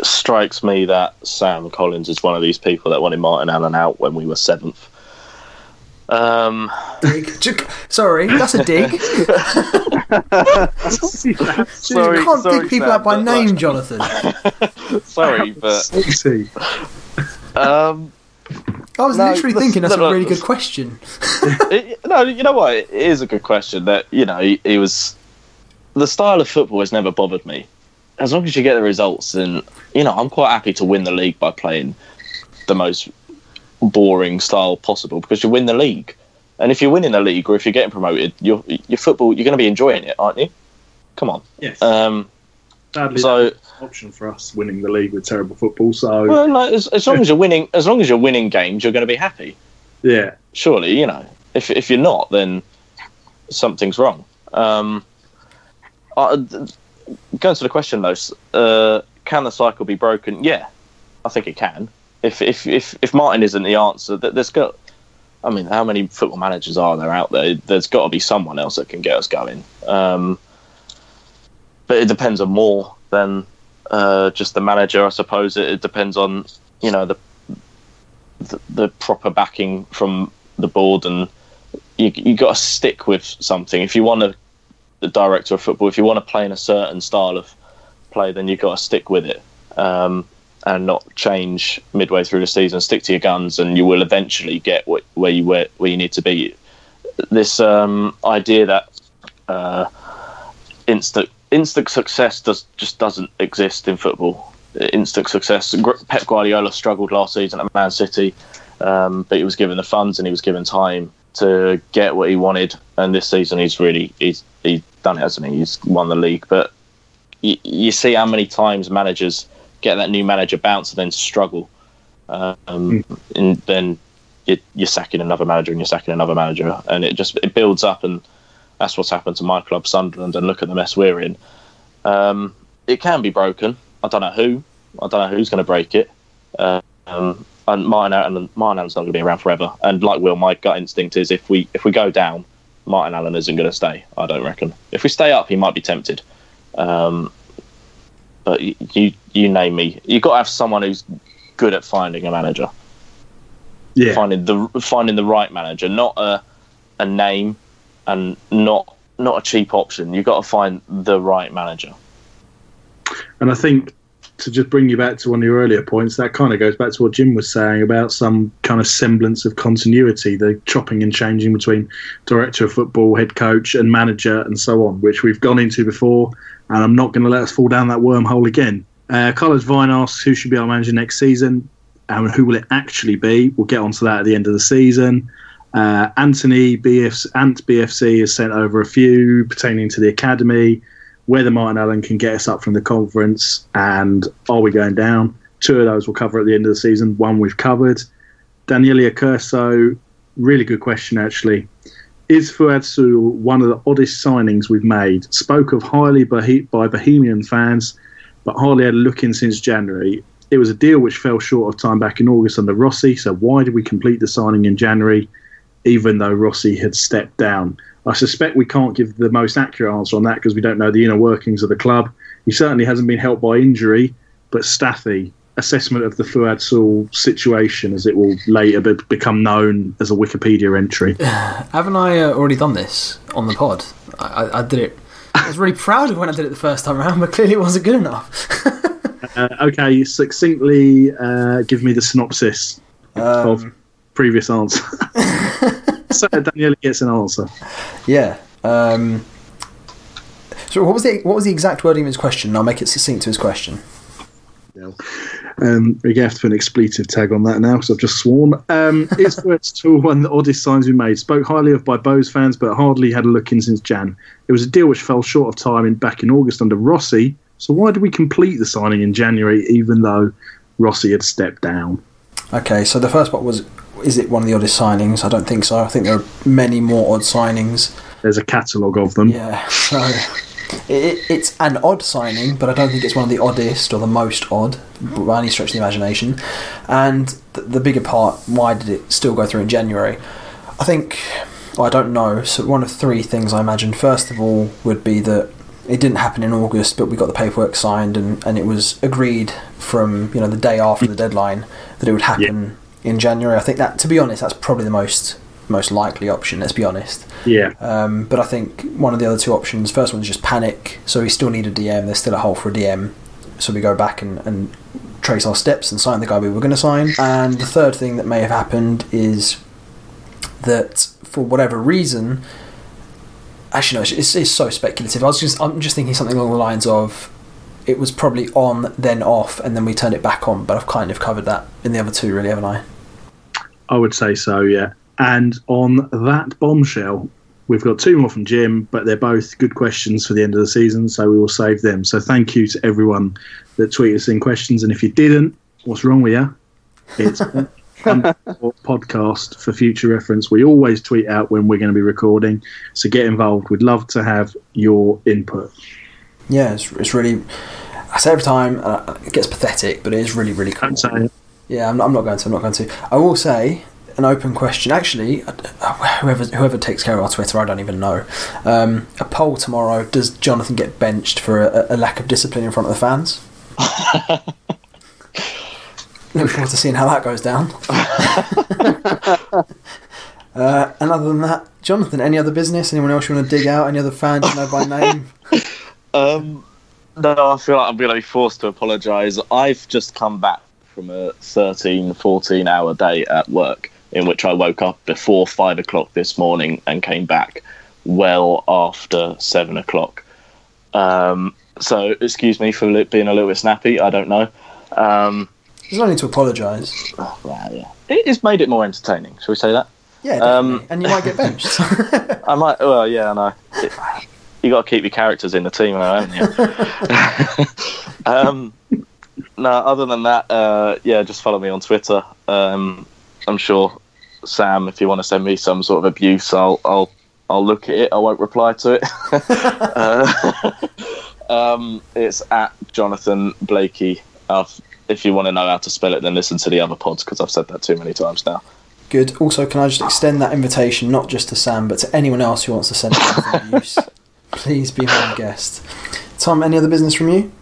Strikes me that Sam Collins is one of these people that wanted Martin Allen out when we were seventh. Um, Dig. Sorry, that's a dig. sorry, you can't sorry, dig people Sam, out by but, name, like, Jonathan. sorry, but Sexy. um, I was No, literally thinking that's no, a no, really good question. it, no, you know what? It is a good question. That you know, he, he was the style of football has never bothered me. As long as you get the results, and you know, I'm quite happy to win the league by playing the most boring style possible because you win the league. And if you're winning the league or if you're getting promoted, your your football, you're going to be enjoying it, aren't you? Come on. Yes. Um, Sadly, so option for us winning the league with terrible football. So well, like, as, as long as you're winning, as long as you're winning games, you're going to be happy. yeah, surely you know if if you're not then something's wrong um going to the question though uh, can the cycle be broken yeah i think it can if if if, if martin isn't the answer th- there's got i mean how many football managers are there out there? There's got to be someone else that can get us going. Um but it depends on more than uh, just the manager i suppose. It, it depends on you know the the, the proper backing from the board, and you you got to stick with something. If you want to, the director of football, if you want to play in a certain style of play, then you've got to stick with it. Um, and not change midway through the season. Stick to your guns, and you will eventually get what, where you where, where you need to be. This um, idea that uh, instant instant success does just doesn't exist in football instant success. Pep Guardiola struggled last season at Man City, um, but he was given the funds and he was given time to get what he wanted. And this season, he's really he's he's done it, hasn't he? He's won the league. But you, you see how many times managers get that new manager bounce and then struggle, um, and then you, you're sacking another manager and you're sacking another manager, and it just it builds up and. That's what's happened to my club, Sunderland, and look at the mess we're in. Um, it can be broken. I don't know who. I don't know who's going to break it. Um, and Martin Allen, Martin Allen's not going to be around forever. And like Will, my gut instinct is if we if we go down, Martin Allen isn't going to stay. I don't reckon. If we stay up, he might be tempted. Um, but you, you you name me. You've got to have someone who's good at finding a manager, yeah, finding the finding the right manager, not a a name, and not not a cheap option. You've got to find the right manager. and I think to just bring you back to one of your earlier points, that kind of goes back to what Jim was saying about some kind of semblance of continuity, the chopping and changing between director of football, head coach, and manager, and so on, which we've gone into before, and I'm not going to let us fall down that wormhole again. Uh, Carlos Vine asks who should be our manager next season, and who will it actually be? We'll get onto that at the end of the season. Uh, Anthony Ant BFC has sent over a few pertaining to the academy whether Martin Allen can get us up from the conference and are we going down. Two of those we'll cover at the end of the season. One we've covered. Danielia Curso, really good question actually. Is Fuad Sule one of the oddest signings we've made? Spoke of highly by Bohemian fans, but hardly had a look in since January. It was a deal which fell short of time back in August under Rossi, so why did we complete the signing in January, even though Rossi had stepped down? I suspect we can't give the most accurate answer on that because we don't know the inner workings of the club. He certainly hasn't been helped by injury, but Staffy, assessment of the Fuad Sule situation as it will later be- become known as a Wikipedia entry. Haven't I uh, already done this on the pod? I, I, I did it. I was really proud of when I did it the first time around, but clearly it wasn't good enough. Uh, okay, succinctly uh, give me the synopsis of um, previous answer. So Daniel gets an answer. yeah. Um, so what was the what was the exact wording of his question? I'll make it succinct to his question. Um, we're going to have to put an expletive tag on that now because I've just sworn. Um, is Fuad Sule one of the oddest signs we made? Spoke highly of by Bohs fans, but hardly had a look in since Jan. It was a deal which fell short of time in back in August under Rossi. So why did we complete the signing in January, even though Rossi had stepped down? Okay, so the first part was is it one of the oddest signings? I don't think so. I think there are many more odd signings. There's a catalogue of them. Yeah, so it, it's an odd signing, but I don't think it's one of the oddest or the most odd by any stretch of the imagination. And the, the bigger part, why did it still go through in January? I think, well, I don't know. So one of three things I imagine. First of all, would be that it didn't happen in August, but we got the paperwork signed, and, and it was agreed from you know the day after the deadline that it would happen in January. I think that, to be honest, that's probably the most most likely option. Let's be honest. Yeah. Um, but I think one of the other two options, first one is just panic. So we still need a DM. There's still a hole for a DM. So we go back and, and trace our steps and sign the guy we were going to sign. And the third thing that may have happened is that for whatever reason, actually no, it's, it's so speculative. I was just I'm just thinking something along the lines of it was probably on then off and then we turned it back on. But I've kind of covered that in the other two, really, haven't I? I would say so, yeah. And on that bombshell, we've got two more from Jim, but they're both good questions for the end of the season, so we will save them. So thank you to everyone that tweeted us in questions. And if you didn't, what's wrong with you? It's podcast for future reference. We always tweet out when we're going to be recording, so get involved. We'd love to have your input. Yeah, it's, it's really. I say every time, uh, it gets pathetic, but it is really, really cool. It. Yeah, I'm not, I'm not going to. I'm not going to. I will say an open question. Actually, whoever whoever takes care of our Twitter, I don't even know. Um, a poll tomorrow: Does Jonathan get benched for a, a lack of discipline in front of the fans? Look forward to seeing how that goes down. uh, and other than that, Jonathan, any other business? Anyone else you want to dig out? Any other fans you know by name? Um, no, I feel like I'm going to be forced to apologise. I've just come back from a 13, 14 hour day at work in which I woke up before five o'clock this morning and came back well after seven o'clock. Um, so, excuse me for being a little bit snappy. I don't know. Um, There's no need to apologise. well, yeah. It has made it more entertaining. Shall we say that? Yeah. Um, and you might get benched. I might. Well, yeah, I know. You got to keep your characters in the team, though, haven't you? um, no, other than that, uh, yeah, just follow me on Twitter. Um, I'm sure Sam, if you want to send me some sort of abuse, I'll I'll I'll look at it. I won't reply to it. uh, um, it's at Jonathan Blakey. Uh, if you want to know how to spell it, then listen to the other pods because I've said that too many times now. Good. Also, can I just extend that invitation not just to Sam, but to anyone else who wants to send abuse? Please be my guest. Tom, any other business from you?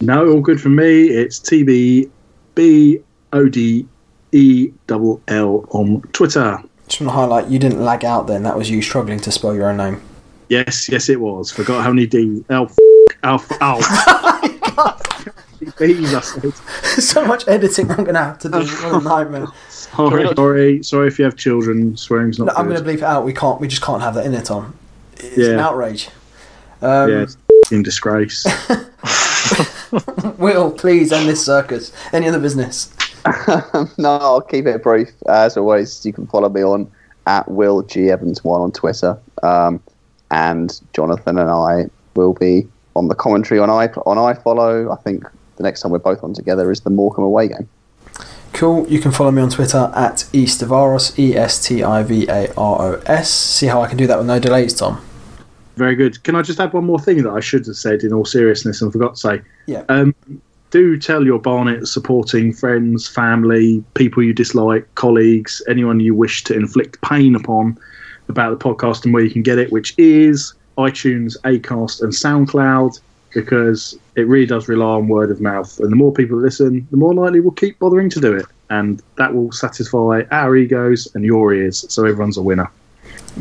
No, all good from me. It's TB B O D E double L on Twitter. Just want to highlight you didn't lag out then. That was you struggling to spell your own name. Yes, yes, it was. Forgot how many D. L. F- Alf. Alf. B's, I said. so much editing I'm going to have to do. What a nightmare. Sorry, sorry, sorry if you have children. Swearing's not No, I'm going to bleep it out. We can't. We just can't have that in it, Tom. It's an outrage. Um, Yeah, in disgrace. Will, please end this circus. Any other business? no, I'll keep it brief. As always, you can follow me on at Will G Evans one on Twitter, um, and Jonathan and I will be on the commentary on i on iFollow. I think the next time we're both on together is the Morecambe away game. Cool. You can follow me on Twitter at Estivaros, E S T I V A R O S. See how I can do that with no delays, Tom. Very good. Can I just add one more thing that I should have said in all seriousness and forgot to say? Yeah. Um, do tell your Barnet supporting friends, family, people you dislike, colleagues, anyone you wish to inflict pain upon about the podcast and where you can get it, which is iTunes, Acast, and SoundCloud, because it really does rely on word of mouth. And the more people listen, the more likely we'll keep bothering to do it. And that will satisfy our egos and your ears, so everyone's a winner.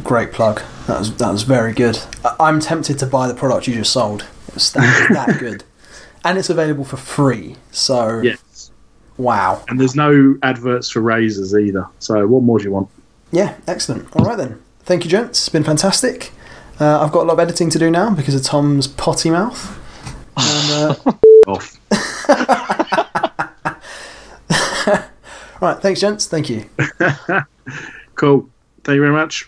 Great plug. That was that was very good. I- I'm tempted to buy the product you just sold. It was that, that good, and it's available for free. So Yes. wow. And there's no adverts for razors either. So what more do you want? Yeah, excellent. All right then. Thank you, gents. It's been fantastic. Uh, I've got a lot of editing to do now because of Tom's potty mouth. And, uh, Off. right, thanks, gents. Thank you. Cool. Thank you very much.